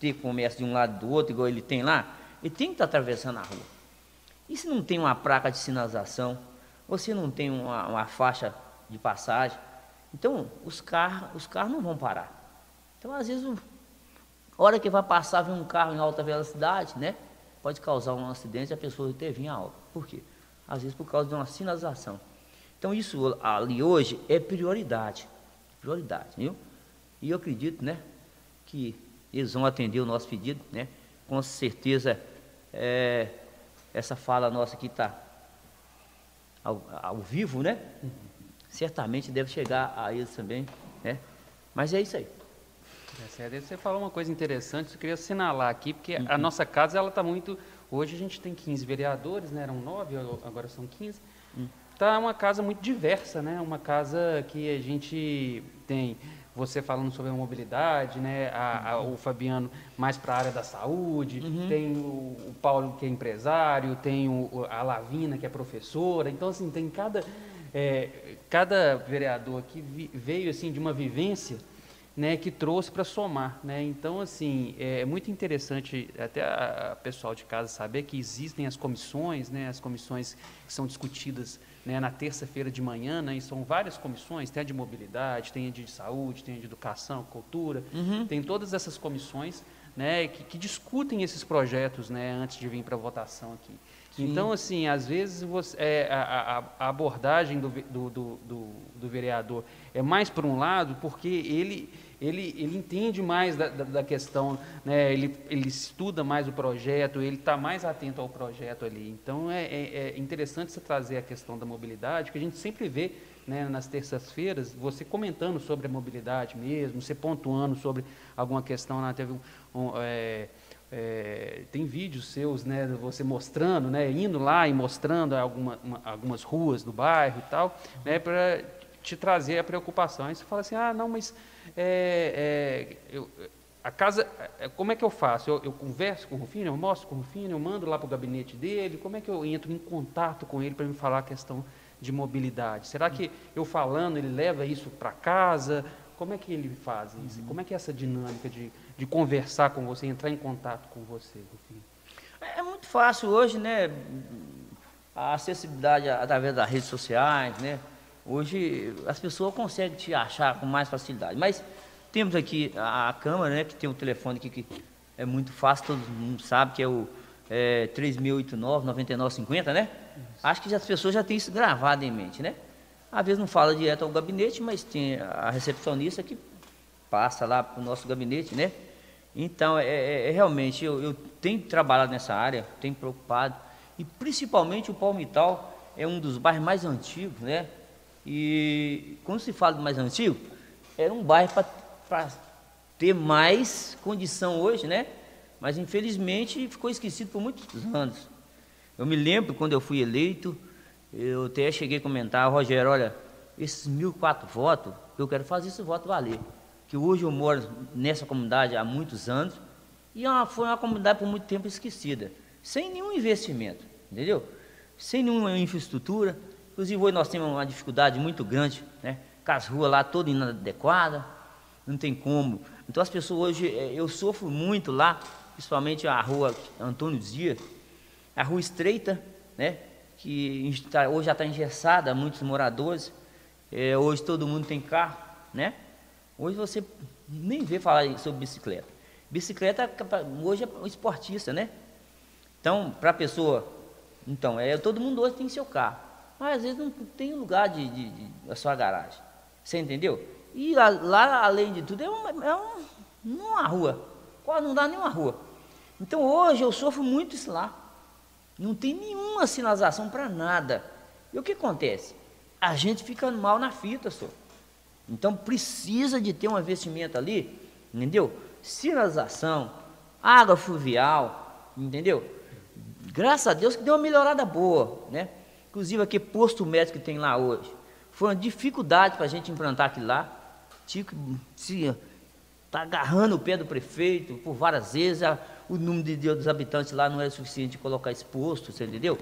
ter comércio de um lado do outro, igual ele tem lá, ele tem que estar atravessando a rua. E se não tem uma placa de sinalização, ou se não tem uma, uma faixa de passagem, então os carros, os carros não vão parar. Então, às vezes, a hora que vai passar, vem um carro em alta velocidade, né? Pode causar um acidente e a pessoa ter vindo a obra. Por quê? Às vezes por causa de uma sinalização. Então, isso ali hoje é prioridade prioridade, viu? E eu acredito, né, que eles vão atender o nosso pedido, né? Com certeza, é, essa fala nossa aqui está ao, ao, vivo, né? Certamente deve chegar a eles também, né? Mas é isso aí. É, você falou uma coisa interessante, eu queria assinalar aqui, porque uhum. a nossa casa ela está muito. Hoje a gente tem 15 vereadores, né? Eram 9, agora são 15. Uhum tá uma casa muito diversa, né? Uma casa que a gente tem você falando sobre a mobilidade, né? A, a, o Fabiano mais para a área da saúde, uhum. tem o, o, Paulo que é empresário, tem o, a Lavina que é professora. Então assim tem cada é, cada vereador que vi, veio assim de uma vivência né, que trouxe para somar. Né? Então, assim, é muito interessante até a, a pessoal de casa saber que existem as comissões, né, as comissões que são discutidas né, na terça-feira de manhã, né, e são várias comissões, tem a de mobilidade, tem a de saúde, tem a de educação, cultura, uhum. tem todas essas comissões né, que, que, discutem esses projetos né, antes de vir para a votação aqui. Sim. Então, assim, às vezes você, é, a, a, a, abordagem do, do, do, do vereador é mais por um lado, porque ele ele, ele entende mais da, da, da questão, né? ele, ele estuda mais o projeto, ele está mais atento ao projeto ali. Então é, é, é, interessante você trazer a questão da mobilidade, que a gente sempre vê né, nas terças-feiras você comentando sobre a mobilidade mesmo, você pontuando sobre alguma questão. Né? Teve um, um é, é, tem vídeos seus, né, você mostrando, né, indo lá e mostrando alguma, uma, algumas ruas do bairro e tal, né, para te trazer a preocupação. Aí você fala assim, ah, não, mas é, é, eu, a casa, é, como é que eu faço? Eu, eu, converso com o Rufino, eu mostro com o Rufino, eu mando lá para o gabinete dele, como é que eu entro em contato com ele para me falar a questão de mobilidade? Será que eu falando, ele leva isso para casa? Como é que ele faz isso? Como é que é essa dinâmica de, de conversar com você, entrar em contato com você, Rufino? É muito fácil hoje, né? A acessibilidade através das redes sociais, né? Hoje as pessoas conseguem te achar com mais facilidade. Mas temos aqui a, a Câmara, né? Que tem um telefone aqui que é muito fácil, todo mundo sabe que é o é, 3689-9950, né? Acho que as pessoas já têm isso gravado em mente, né? Às vezes não fala direto ao gabinete, mas tem a recepcionista que passa lá para o nosso gabinete, né? Então, é, é, é realmente, eu, eu, tenho trabalhado nessa área, tenho preocupado, e principalmente o Palmital é um dos bairros mais antigos, né? E quando se fala do mais antigo, era um bairro para ter mais condição hoje, né? Mas infelizmente ficou esquecido por muitos anos. Eu me lembro quando eu fui eleito, eu até cheguei a comentar, Rogério, olha, esses mil quatro votos, eu quero fazer esse voto valer. Que hoje eu moro nessa comunidade há muitos anos e é foi uma comunidade por muito tempo esquecida, sem nenhum investimento, entendeu? Sem nenhuma infraestrutura. Inclusive hoje nós temos uma dificuldade muito grande, né? Com as ruas lá todas inadequadas, não tem como. Então as pessoas hoje, é, eu sofro muito lá, principalmente a rua Antônio Dias, a rua estreita, né? que tá, hoje já está engessada, muitos moradores. É, hoje todo mundo tem carro, né? Hoje você nem vê falar sobre bicicleta. Bicicleta hoje é um esportista, né? Então, para a pessoa, então, é, todo mundo hoje tem seu carro. Mas às vezes não tem lugar de, de, de a sua garagem. Você entendeu? E lá, lá além de tudo, é uma, é um, uma rua. Quase não dá nenhuma rua. Então hoje eu sofro muito isso lá. Não tem nenhuma sinalização para nada. E o que acontece? A gente fica mal na fita, só. Então precisa de ter um investimento ali, entendeu? Sinalização, água fluvial, entendeu? Graças a Deus que deu uma melhorada boa, né? Inclusive aquele posto médico que tem lá hoje. Foi uma dificuldade para a gente implantar aquilo lá. Tipo, se está agarrando o pé do prefeito por várias vezes. A, o número de, dos habitantes lá não era suficiente de colocar exposto, você entendeu?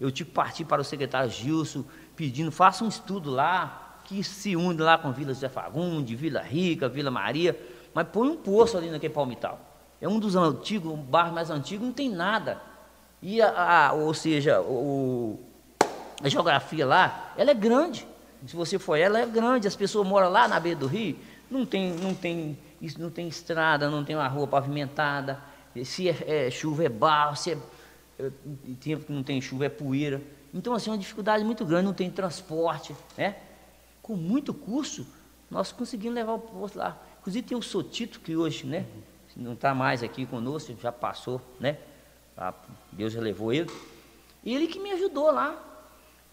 Eu tive que partir para o secretário Gilson, pedindo, faça um estudo lá, que se une lá com Vila José Fagundes, Vila Rica, Vila Maria, mas põe um poço ali naquele palmital. É um dos antigos, um bairro mais antigo, não tem nada. E a, a ou seja, o, a geografia lá, ela é grande. Se você for ela é grande, as pessoas moram lá na beira do rio, não tem, não tem, não tem estrada, não tem uma rua pavimentada, se é, é chuva é barro, se é, é, tempo que não tem chuva é poeira. Então, assim, é uma dificuldade muito grande, não tem transporte, né? Com muito custo, nós conseguimos levar o posto lá. Inclusive tem o Sotito, que hoje, né, não está mais aqui conosco, já passou, né? Deus já levou ele. E ele que me ajudou lá.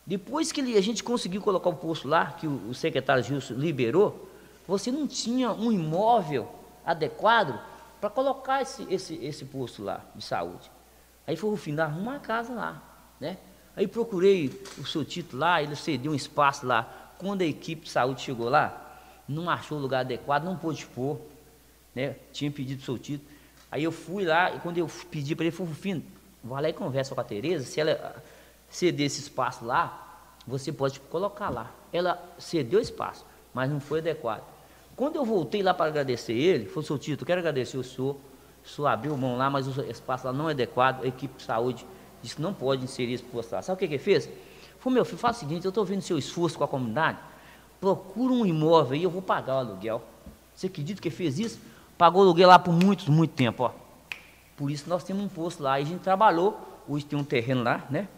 Depois que a gente conseguiu colocar o posto lá, que o, secretário Gilson liberou, você não tinha um imóvel adequado para colocar esse, esse, esse posto lá de saúde. Aí foi o fim, arruma uma casa lá, né? Aí procurei o seu título lá, ele cedeu um espaço lá. Quando a equipe de saúde chegou lá, não achou o lugar adequado, não pôde pôr, né? Tinha pedido o seu título. Aí eu fui lá, e quando eu pedi para ele, falou, Rufino, vai lá e conversa com a Tereza, se ela ceder esse espaço lá, você pode colocar lá. Ela cedeu espaço, mas não foi adequado. Quando eu voltei lá para agradecer ele, falou, seu Tito, quero agradecer o senhor, o senhor abriu mão lá, mas o espaço lá não é adequado, a equipe de saúde disse que não pode inserir esse posto lá. Sabe o que, que ele fez? Falou, meu filho, faz o seguinte, eu estou vendo seu esforço com a comunidade, procura um imóvel aí, eu vou pagar o aluguel. Você acredita que fez isso? Pagou o aluguel lá por muito, muito tempo, ó. Por isso nós temos um posto lá, e a gente trabalhou, hoje tem um terreno lá, né?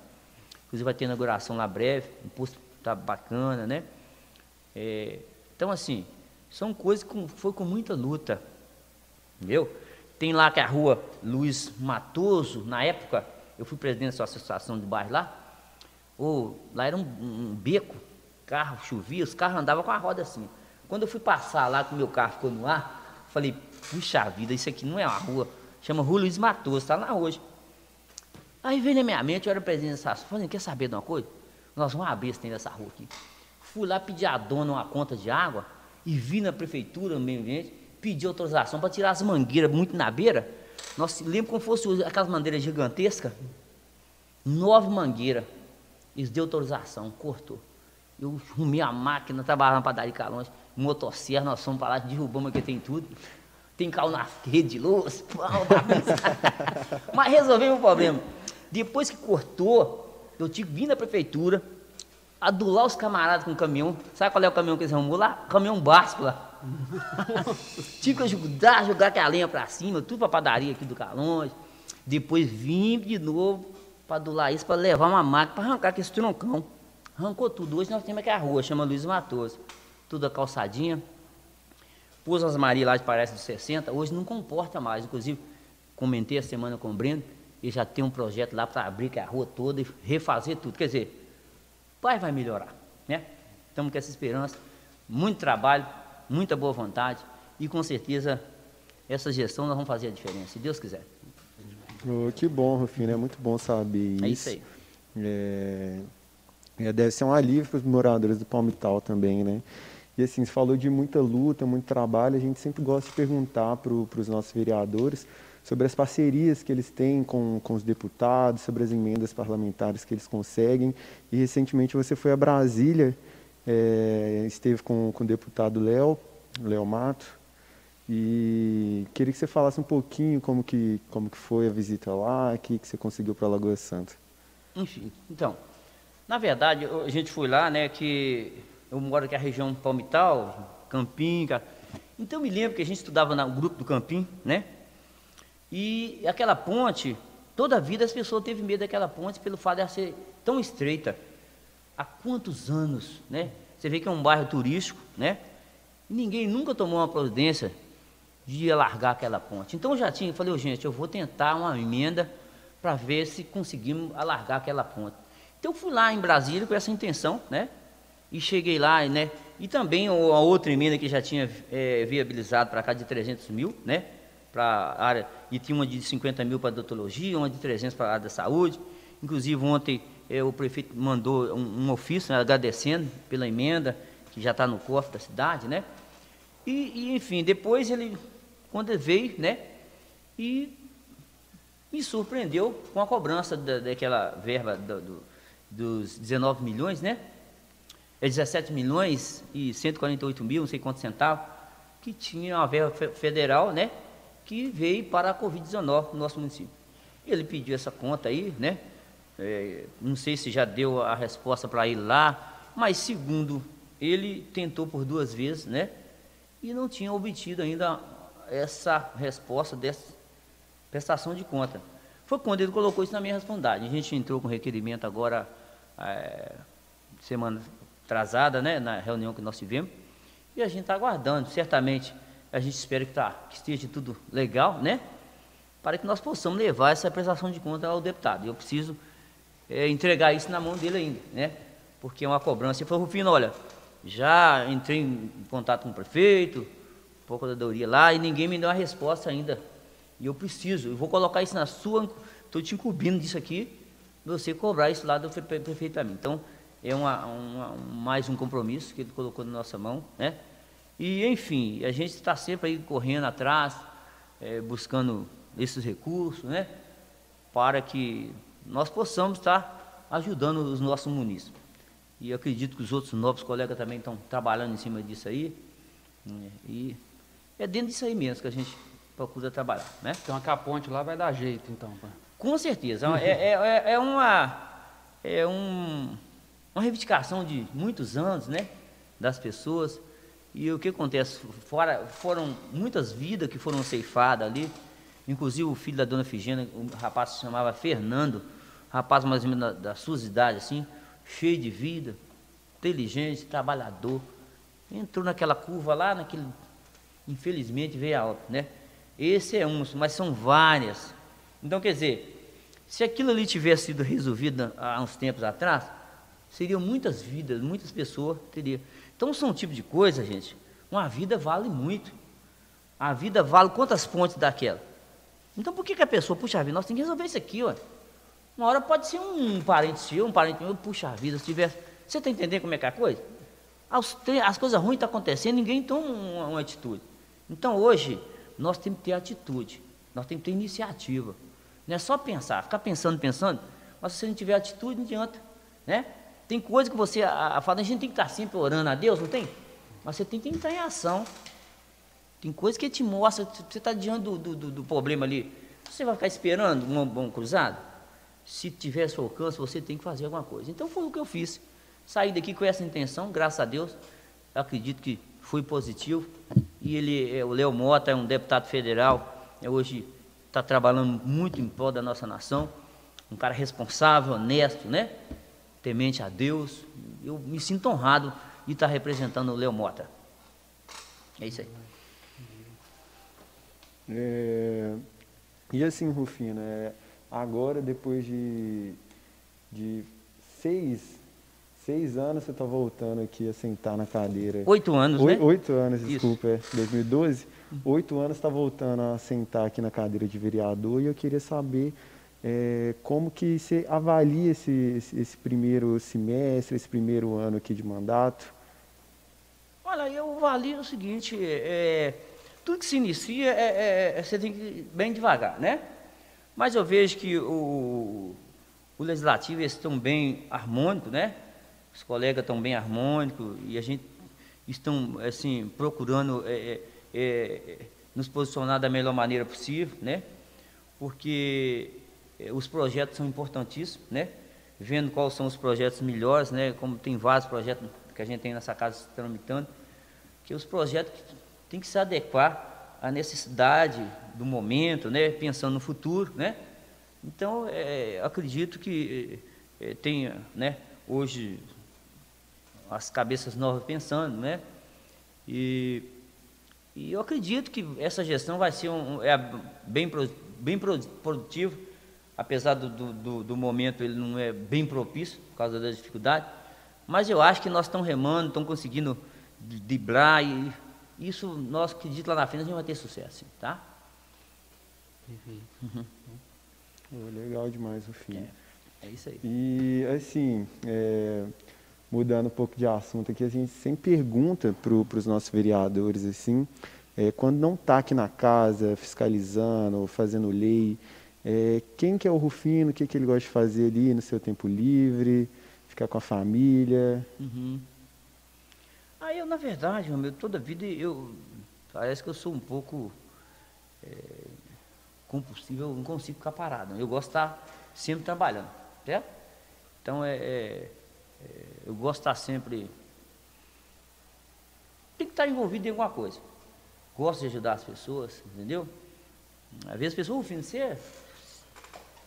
Inclusive vai ter inauguração lá breve, o posto está bacana, né? É, então assim, são coisas que foi com muita luta. Entendeu? Tem lá que a rua Luiz Matoso, na época, eu fui presidente da associação de bairro lá. Ou, lá era um, um beco, carro chovia, os carros andavam com a roda assim. Quando eu fui passar lá, que o meu carro ficou no ar, falei, puxa vida, isso aqui não é uma rua, chama Rua Luiz Matoso, está lá hoje. Aí veio na minha mente, eu era presidente dessa falei, quer saber de uma coisa? Nós vamos abrir esse tem dessa rua aqui. Fui lá pedir a dona uma conta de água, e vi na prefeitura, no meio ambiente, pedir autorização para tirar as mangueiras muito na beira. Nós lembro como fosse aquelas mangueiras gigantescas, nove mangueiras. Eles deu autorização, cortou. Eu arrumei a máquina, trabalhava na padaria Calões, motosserra, nós fomos para lá, derrubamos aqui, tem tudo. Tem carro na rede de luz, mas resolvemos o problema. Depois que cortou, eu tive que vir na prefeitura, adular os camaradas com o caminhão. Sabe qual é o caminhão que eles arrumou lá? Caminhão basco lá. tive que ajudar, jogar aquela lenha para cima, tudo para padaria aqui do Calões. Depois vim de novo para adular isso, para levar uma máquina, para arrancar aquele troncão. Arrancou tudo. Hoje nós temos aqui a rua, chama Luiz Matoso. Tudo a calçadinha. Pôs as Maria lá de parece dos 60, hoje não comporta mais. Inclusive, comentei a semana com o Breno, e já tem um projeto lá para abrir a rua toda e refazer tudo. Quer dizer, vai vai melhorar, né? Estamos com essa esperança, muito trabalho, muita boa vontade e com certeza essa gestão nós vamos fazer a diferença, se Deus quiser. Oh, que bom, Rufino, é muito bom saber isso. É isso aí. É, é, deve ser um alívio para os moradores do Palmital também, né? E assim, você falou de muita luta, muito trabalho, a gente sempre gosta de perguntar para os nossos vereadores sobre as parcerias que eles têm com, com os deputados, sobre as emendas parlamentares que eles conseguem. E recentemente você foi a Brasília, é, esteve com, com o deputado Léo, Léo Mato, e queria que você falasse um pouquinho como que, como que foi a visita lá, o que, que você conseguiu para a Lagoa Santa. Enfim, então, na verdade, a gente foi lá, né, que eu moro aqui na região Palmital, Campim, então me lembro que a gente estudava no grupo do Campim, né, e aquela ponte, toda a vida as pessoas teve medo daquela ponte pelo fato de ela ser tão estreita. Há quantos anos, né? Você vê que é um bairro turístico, né? Ninguém nunca tomou uma providência de alargar aquela ponte. Então eu já tinha, falei, oh, gente, eu vou tentar uma emenda para ver se conseguimos alargar aquela ponte. Então eu fui lá em Brasília com essa intenção, né? E cheguei lá, né? E também a outra emenda que já tinha é, viabilizado para cá de 300 mil, né? Para área e tinha uma de 50 mil para odontologia, uma de 300 para a área da saúde. Inclusive, ontem eh, o prefeito mandou um, um ofício né, agradecendo pela emenda, que já está no cofre da cidade, né? E, e, enfim, depois ele, quando ele veio, né? E me surpreendeu com a cobrança da, daquela verba do, do, dos 19 milhões, né? É 17 milhões e 148 mil, não sei quantos centavos, que tinha uma verba federal, né? Que veio para a Covid-19 no nosso município. Ele pediu essa conta aí, né? É, não sei se já deu a resposta para ir lá, mas segundo ele tentou por duas vezes, né? E não tinha obtido ainda essa resposta dessa prestação de conta. Foi quando ele colocou isso na minha responsabilidade. A gente entrou com requerimento agora, é, semana atrasada, né? Na reunião que nós tivemos, e a gente está aguardando, certamente a gente espera que, tá, que esteja tudo legal, né? Para que nós possamos levar essa prestação de conta ao deputado. Eu preciso é, entregar isso na mão dele ainda, né? Porque é uma cobrança. Ele falou, Rufino, olha, já entrei em contato com o prefeito, procuradoria lá, e ninguém me deu uma resposta ainda. E eu preciso, eu vou colocar isso na sua, estou te incumbindo disso aqui, você cobrar isso lá do prefeito para mim. Então, é uma, uma, mais um compromisso que ele colocou na nossa mão, né? E, enfim, a gente está sempre aí correndo atrás, é, buscando esses recursos, né? Para que nós possamos estar ajudando os nossos munícipes. E acredito que os outros novos colegas também estão trabalhando em cima disso aí. Né? E é dentro disso aí mesmo que a gente procura trabalhar, né? Então a caponte lá vai dar jeito, então. Com certeza. É, é, é, é uma, é um, uma reivindicação de muitos anos, né? Das pessoas. E o que acontece? Fora, foram muitas vidas que foram ceifadas ali. Inclusive o filho da dona Figena, o rapaz se chamava Fernando, rapaz mais ou menos da, da sua idade, assim, cheio de vida, inteligente, trabalhador. Entrou naquela curva lá, naquele. Infelizmente veio alto, né? Esse é um, mas são várias. Então, quer dizer, se aquilo ali tivesse sido resolvido há uns tempos atrás, seriam muitas vidas, muitas pessoas teriam. Então são um tipo de coisa, gente. Uma vida vale muito. A vida vale quantas pontes daquela? Então por que, que a pessoa, puxa vida, nós temos que resolver isso aqui, ó. Uma hora pode ser um parente seu, um parente meu, puxa vida, se tivesse. Você está entendendo como é que é a coisa? As, as coisas ruins estão acontecendo, ninguém toma uma, uma atitude. Então hoje, nós temos que ter atitude, nós temos que ter iniciativa. Não é só pensar, ficar pensando, pensando, mas se você não tiver atitude, não adianta. né? Tem coisa que você, a, a, a gente tem que estar sempre orando a Deus, não tem? Mas você tem que entrar em ação. Tem coisa que te mostra, você está diante do, do, do, problema ali. Você vai ficar esperando um bom cruzado? Se tiver seu alcance, você tem que fazer alguma coisa. Então foi o que eu fiz. Saí daqui com essa intenção, graças a Deus. Eu acredito que foi positivo. E ele, é, o Léo Mota é um deputado federal, é, hoje está trabalhando muito em prol da nossa nação. Um cara responsável, honesto, né? Temente a Deus. Eu me sinto honrado de estar representando o Léo Mota. É isso aí. É, e assim, Rufino, é, agora depois de, de seis, seis anos você está voltando aqui a sentar na cadeira. Oito anos, Oi, né? Oito anos, desculpa, é, 2012. Oito anos está voltando a sentar aqui na cadeira de vereador e eu queria saber é, como que você avalia esse, esse, esse, primeiro semestre, esse primeiro ano aqui de mandato? Olha, eu avalio o seguinte, é, tudo que se inicia, é, é, é, você tem que ir bem devagar, né? Mas eu vejo que o, o legislativo estão bem harmônico, né? Os colegas estão bem harmônicos e a gente estão assim procurando é, é, é, nos posicionar da melhor maneira possível, né? Porque os projetos são importantíssimos, né? Vendo quais são os projetos melhores, né? Como tem vários projetos que a gente tem nessa casa tramitando, que os projetos tem que se adequar à necessidade do momento, né? pensando no futuro. Né? Então, é, acredito que é, tenha né, hoje as cabeças novas pensando, né? E, e eu acredito que essa gestão vai ser um, é bem, bem produtiva, apesar do, do, do, momento ele não é bem propício por causa da dificuldade, mas eu acho que nós estamos remando, estamos conseguindo driblar e isso, nós acreditamos lá na frente, a gente vai ter sucesso, tá? Uhum. legal demais o fim. É, é, isso aí. E, assim, é, mudando um pouco de assunto aqui, a gente sempre pergunta para os nossos vereadores, assim, é, quando não está aqui na casa, fiscalizando, fazendo lei, é, quem que é o Rufino, o que, que ele gosta de fazer ali no seu tempo livre, ficar com a família? Uhum. Ah, eu, na verdade, meu, toda vida eu. Parece que eu sou um pouco é, compulsivo, eu não consigo ficar parado. Eu gosto de estar sempre trabalhando, certo? Então, é, é, é eu gosto de estar sempre. Tem que estar envolvido em alguma coisa. Gosto de ajudar as pessoas, entendeu? Às vezes as pessoas, filho, você, é,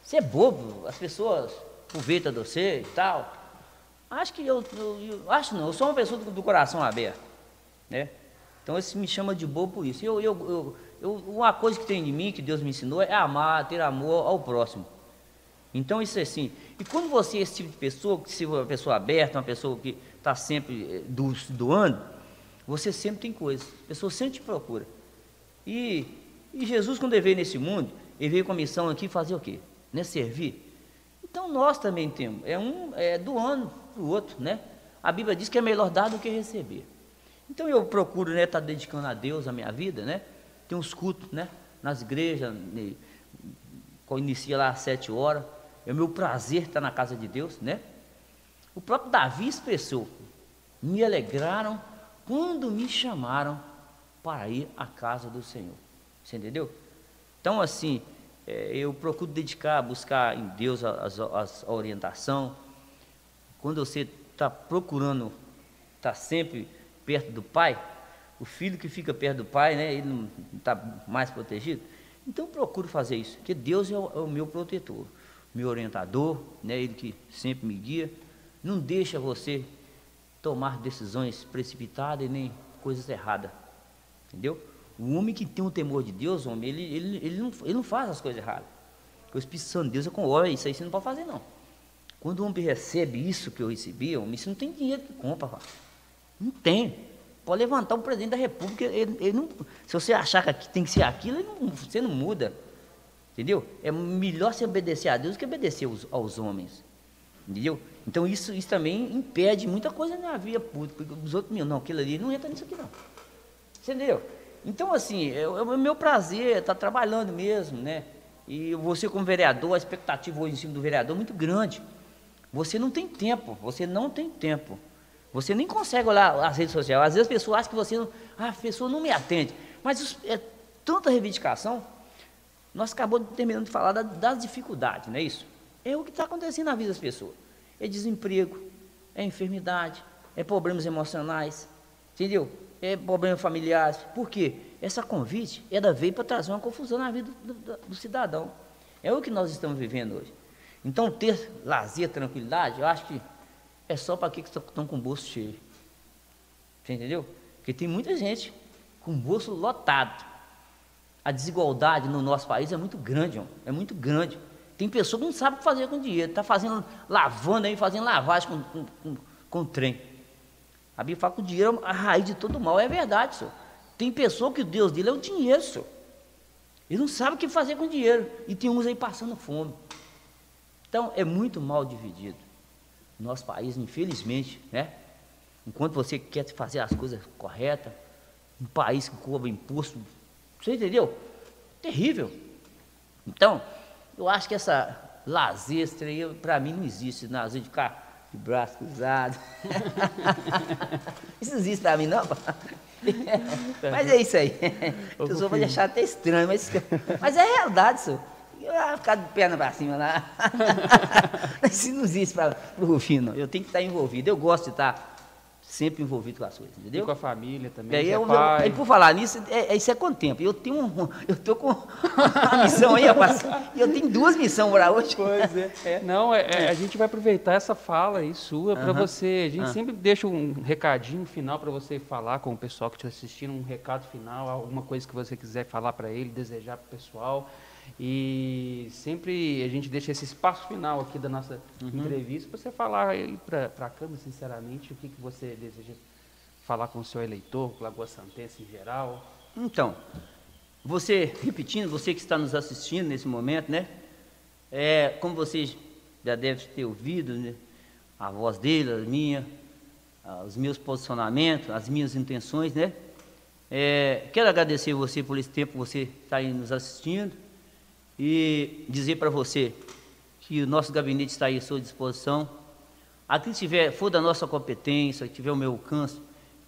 você é bobo, as pessoas aproveitam de você e tal. Acho que eu, eu, eu, acho não, eu sou uma pessoa do, do, coração aberto, né? Então isso me chama de bobo por isso. Eu, eu, eu, uma coisa que tem de mim, que Deus me ensinou, é amar, ter amor ao próximo. Então isso é assim. E quando você é esse tipo de pessoa, que se uma pessoa aberta, uma pessoa que está sempre eh, do, doando, você sempre tem coisas. A pessoa sempre te procura. E, e Jesus, quando ele veio nesse mundo, ele veio com a missão aqui fazer o quê? Né? Servir. Então nós também temos. É um é doando para o outro, né? A Bíblia diz que é melhor dar do que receber. Então eu procuro estar né, tá dedicando a Deus a minha vida, né? Tem uns cultos, né? Nas igrejas, né, inicia lá às sete horas. É o meu prazer estar na casa de Deus, né? O próprio Davi expressou: me alegraram quando me chamaram para ir à casa do Senhor. Você entendeu? Então, assim, é, eu procuro dedicar, buscar em Deus a, orientação, quando você está procurando estar tá sempre perto do pai, o filho que fica perto do pai, né, ele não está mais protegido. Então procuro fazer isso, porque Deus é o, é o, meu protetor, meu orientador, né, ele que sempre me guia. Não deixa você tomar decisões precipitadas e nem coisas erradas. Entendeu? O homem que tem o temor de Deus, homem, ele, ele, ele, não, ele não faz as coisas erradas. O Espírito Santo de Deus é com olha, isso aí você não pode fazer não. Quando o homem recebe isso que eu recebi, homem, isso não tem dinheiro que compra, não tem. Pode levantar o presidente da república, ele, ele não, se você achar que tem que ser aquilo, não, você não muda. Entendeu? É melhor você obedecer a Deus que obedecer aos, aos homens. Entendeu? Então isso, isso também impede muita coisa na via pública. Os outros, não, aquilo ali não entra nisso aqui não. Você entendeu? Então, assim, é, o meu prazer estar trabalhando mesmo, né? E você como vereador, a expectativa hoje em cima do vereador é muito grande. Você não tem tempo, você não tem tempo. Você nem consegue olhar as redes sociais. Às vezes as pessoas acham que você não. Ah, a pessoa não me atende. Mas isso é tanta reivindicação. Nós acabamos terminando de falar da, das dificuldades, não é isso? É o que está acontecendo na vida das pessoas. É desemprego, é enfermidade, é problemas emocionais, entendeu? É problemas familiares. Por quê? Essa convite, ela veio para trazer uma confusão na vida do, do, do cidadão. É o que nós estamos vivendo hoje. Então, ter lazer, tranquilidade, eu acho que é só para aqueles que estão com o bolso cheio. Você entendeu? Porque tem muita gente com o bolso lotado. A desigualdade no nosso país é muito grande, ó, é muito grande. Tem pessoa que não sabe o que fazer com dinheiro, está fazendo, lavando aí, fazendo lavagem com, com, com, com o trem. A Bíblia fala que o dinheiro é a raiz de todo mal, é verdade, senhor. Tem pessoa que o Deus dele é o dinheiro, senhor. Ele não sabe o que fazer com o dinheiro. E tem uns aí passando fome. Então, é muito mal dividido. Nosso país, infelizmente, né? Enquanto você quer fazer as coisas corretas, um país que cobra imposto, você entendeu? Terrível. Então, eu acho que essa lazer, para mim não existe, lazer de ficar de braço cruzado. isso não existe para mim, não. mas é isso aí. A pessoa pode achar até estranho, mas, mas é realidade, senhor. Eu ia ficar de perna para cima lá. Isso não existe para o Rufino. Eu tenho que estar envolvido. Eu gosto de estar sempre envolvido com as coisas, entendeu? E com a família também. E aí, eu, pai. por falar nisso, é, é, isso é com tempo. Eu tenho um, eu tô com uma missão aí, rapaz. Eu tenho duas missões para hoje. Pois é. é. Não, é, é, a gente vai aproveitar essa fala aí sua para você. A gente sempre deixa um recadinho final para você falar com o pessoal que está assistindo, um recado final, alguma coisa que você quiser falar para ele, desejar para o pessoal. E sempre a gente deixa esse espaço final aqui da nossa uhum. entrevista para você falar para a Câmara, sinceramente, o que, que você deseja falar com o seu eleitor, com Lagoa Santense em geral. Então, você, repetindo, você que está nos assistindo nesse momento, né? É, como vocês já devem ter ouvido, né? a voz dele, a minha, os meus posicionamentos, as minhas intenções, né? É, quero agradecer você por esse tempo que você está aí nos assistindo e dizer para você que o nosso gabinete está aí à sua disposição. Aqui tiver, for da nossa competência, tiver o meu alcance,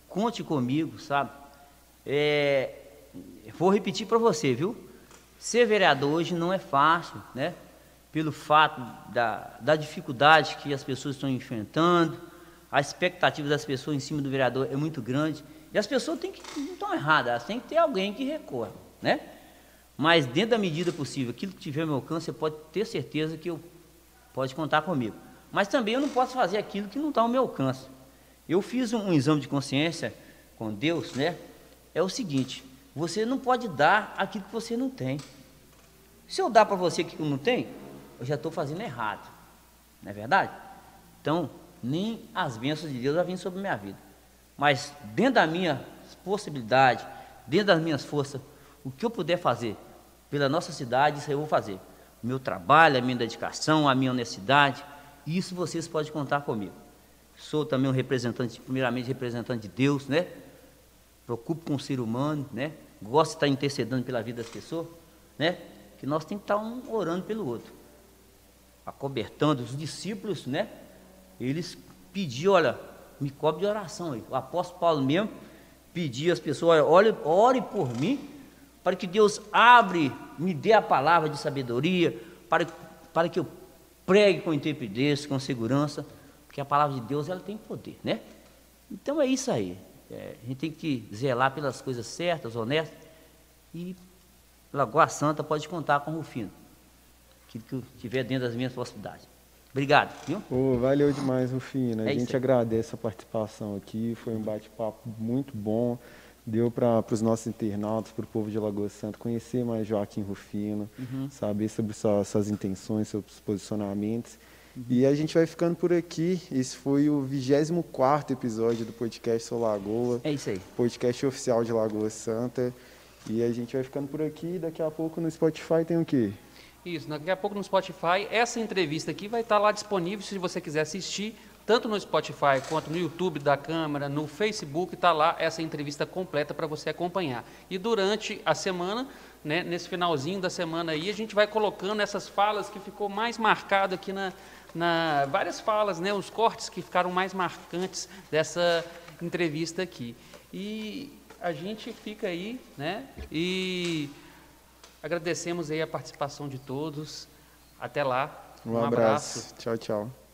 conte comigo, sabe? É, vou repetir para você, viu? Ser vereador hoje não é fácil, né? Pelo fato da, da dificuldade que as pessoas estão enfrentando, a expectativa das pessoas em cima do vereador é muito grande. E as pessoas têm que, não estão erradas, elas têm que ter alguém que recorra, né? Mas dentro da medida possível, aquilo que tiver ao meu alcance, você pode ter certeza que eu pode contar comigo. Mas também eu não posso fazer aquilo que não está ao meu alcance. Eu fiz um, um exame de consciência com Deus, né? É o seguinte: você não pode dar aquilo que você não tem. Se eu dar para você aquilo que não tem, eu já estou fazendo errado. Não é verdade? Então, nem as bênçãos de Deus já vêm sobre a minha vida. Mas dentro da minha possibilidade, dentro das minhas forças, o que eu puder fazer pela nossa cidade, isso eu vou fazer. O meu trabalho, a minha dedicação, a minha honestidade, isso vocês podem contar comigo. Sou também um representante, primeiramente representante de Deus, né? Preocupo com o ser humano, né? Gosto de estar intercedendo pela vida das pessoas, né? Que nós temos que estar um orando pelo outro. Acobertando os discípulos, né? Eles pediam, olha, me cobre de oração aí. O apóstolo Paulo mesmo pedia às pessoas, olha, ore por mim para que Deus abre, me dê a palavra de sabedoria, para, para que eu pregue com intrepidez, com segurança, porque a palavra de Deus ela tem poder, né? Então é isso aí. É, a gente tem que zelar pelas coisas certas, honestas, e Lagoa Santa pode contar com o Rufino, que, que tiver dentro das minhas possibilidades. Obrigado, viu? Oh, valeu demais, Rufino. A é gente agradece a participação aqui, foi um bate-papo muito bom deu para os nossos internautas, para o povo de Lagoa Santa, conhecer mais Joaquim Rufino, uhum. saber sobre sua, suas intenções, seus posicionamentos. Uhum. E a gente vai ficando por aqui. Esse foi o 24 episódio do podcast Sou Lagoa. É isso aí. Podcast oficial de Lagoa Santa. E a gente vai ficando por aqui. Daqui a pouco no Spotify tem o quê? Isso, daqui a pouco no Spotify. Essa entrevista aqui vai estar lá disponível se você quiser assistir tanto no Spotify quanto no YouTube da Câmara, no Facebook, está lá essa entrevista completa para você acompanhar. E durante a semana, né, nesse finalzinho da semana aí, a gente vai colocando essas falas que ficou mais marcado aqui na, na várias falas, né, os cortes que ficaram mais marcantes dessa entrevista aqui. E a gente fica aí, né, e agradecemos aí a participação de todos. Até lá. Um, um abraço. abraço. Tchau, tchau.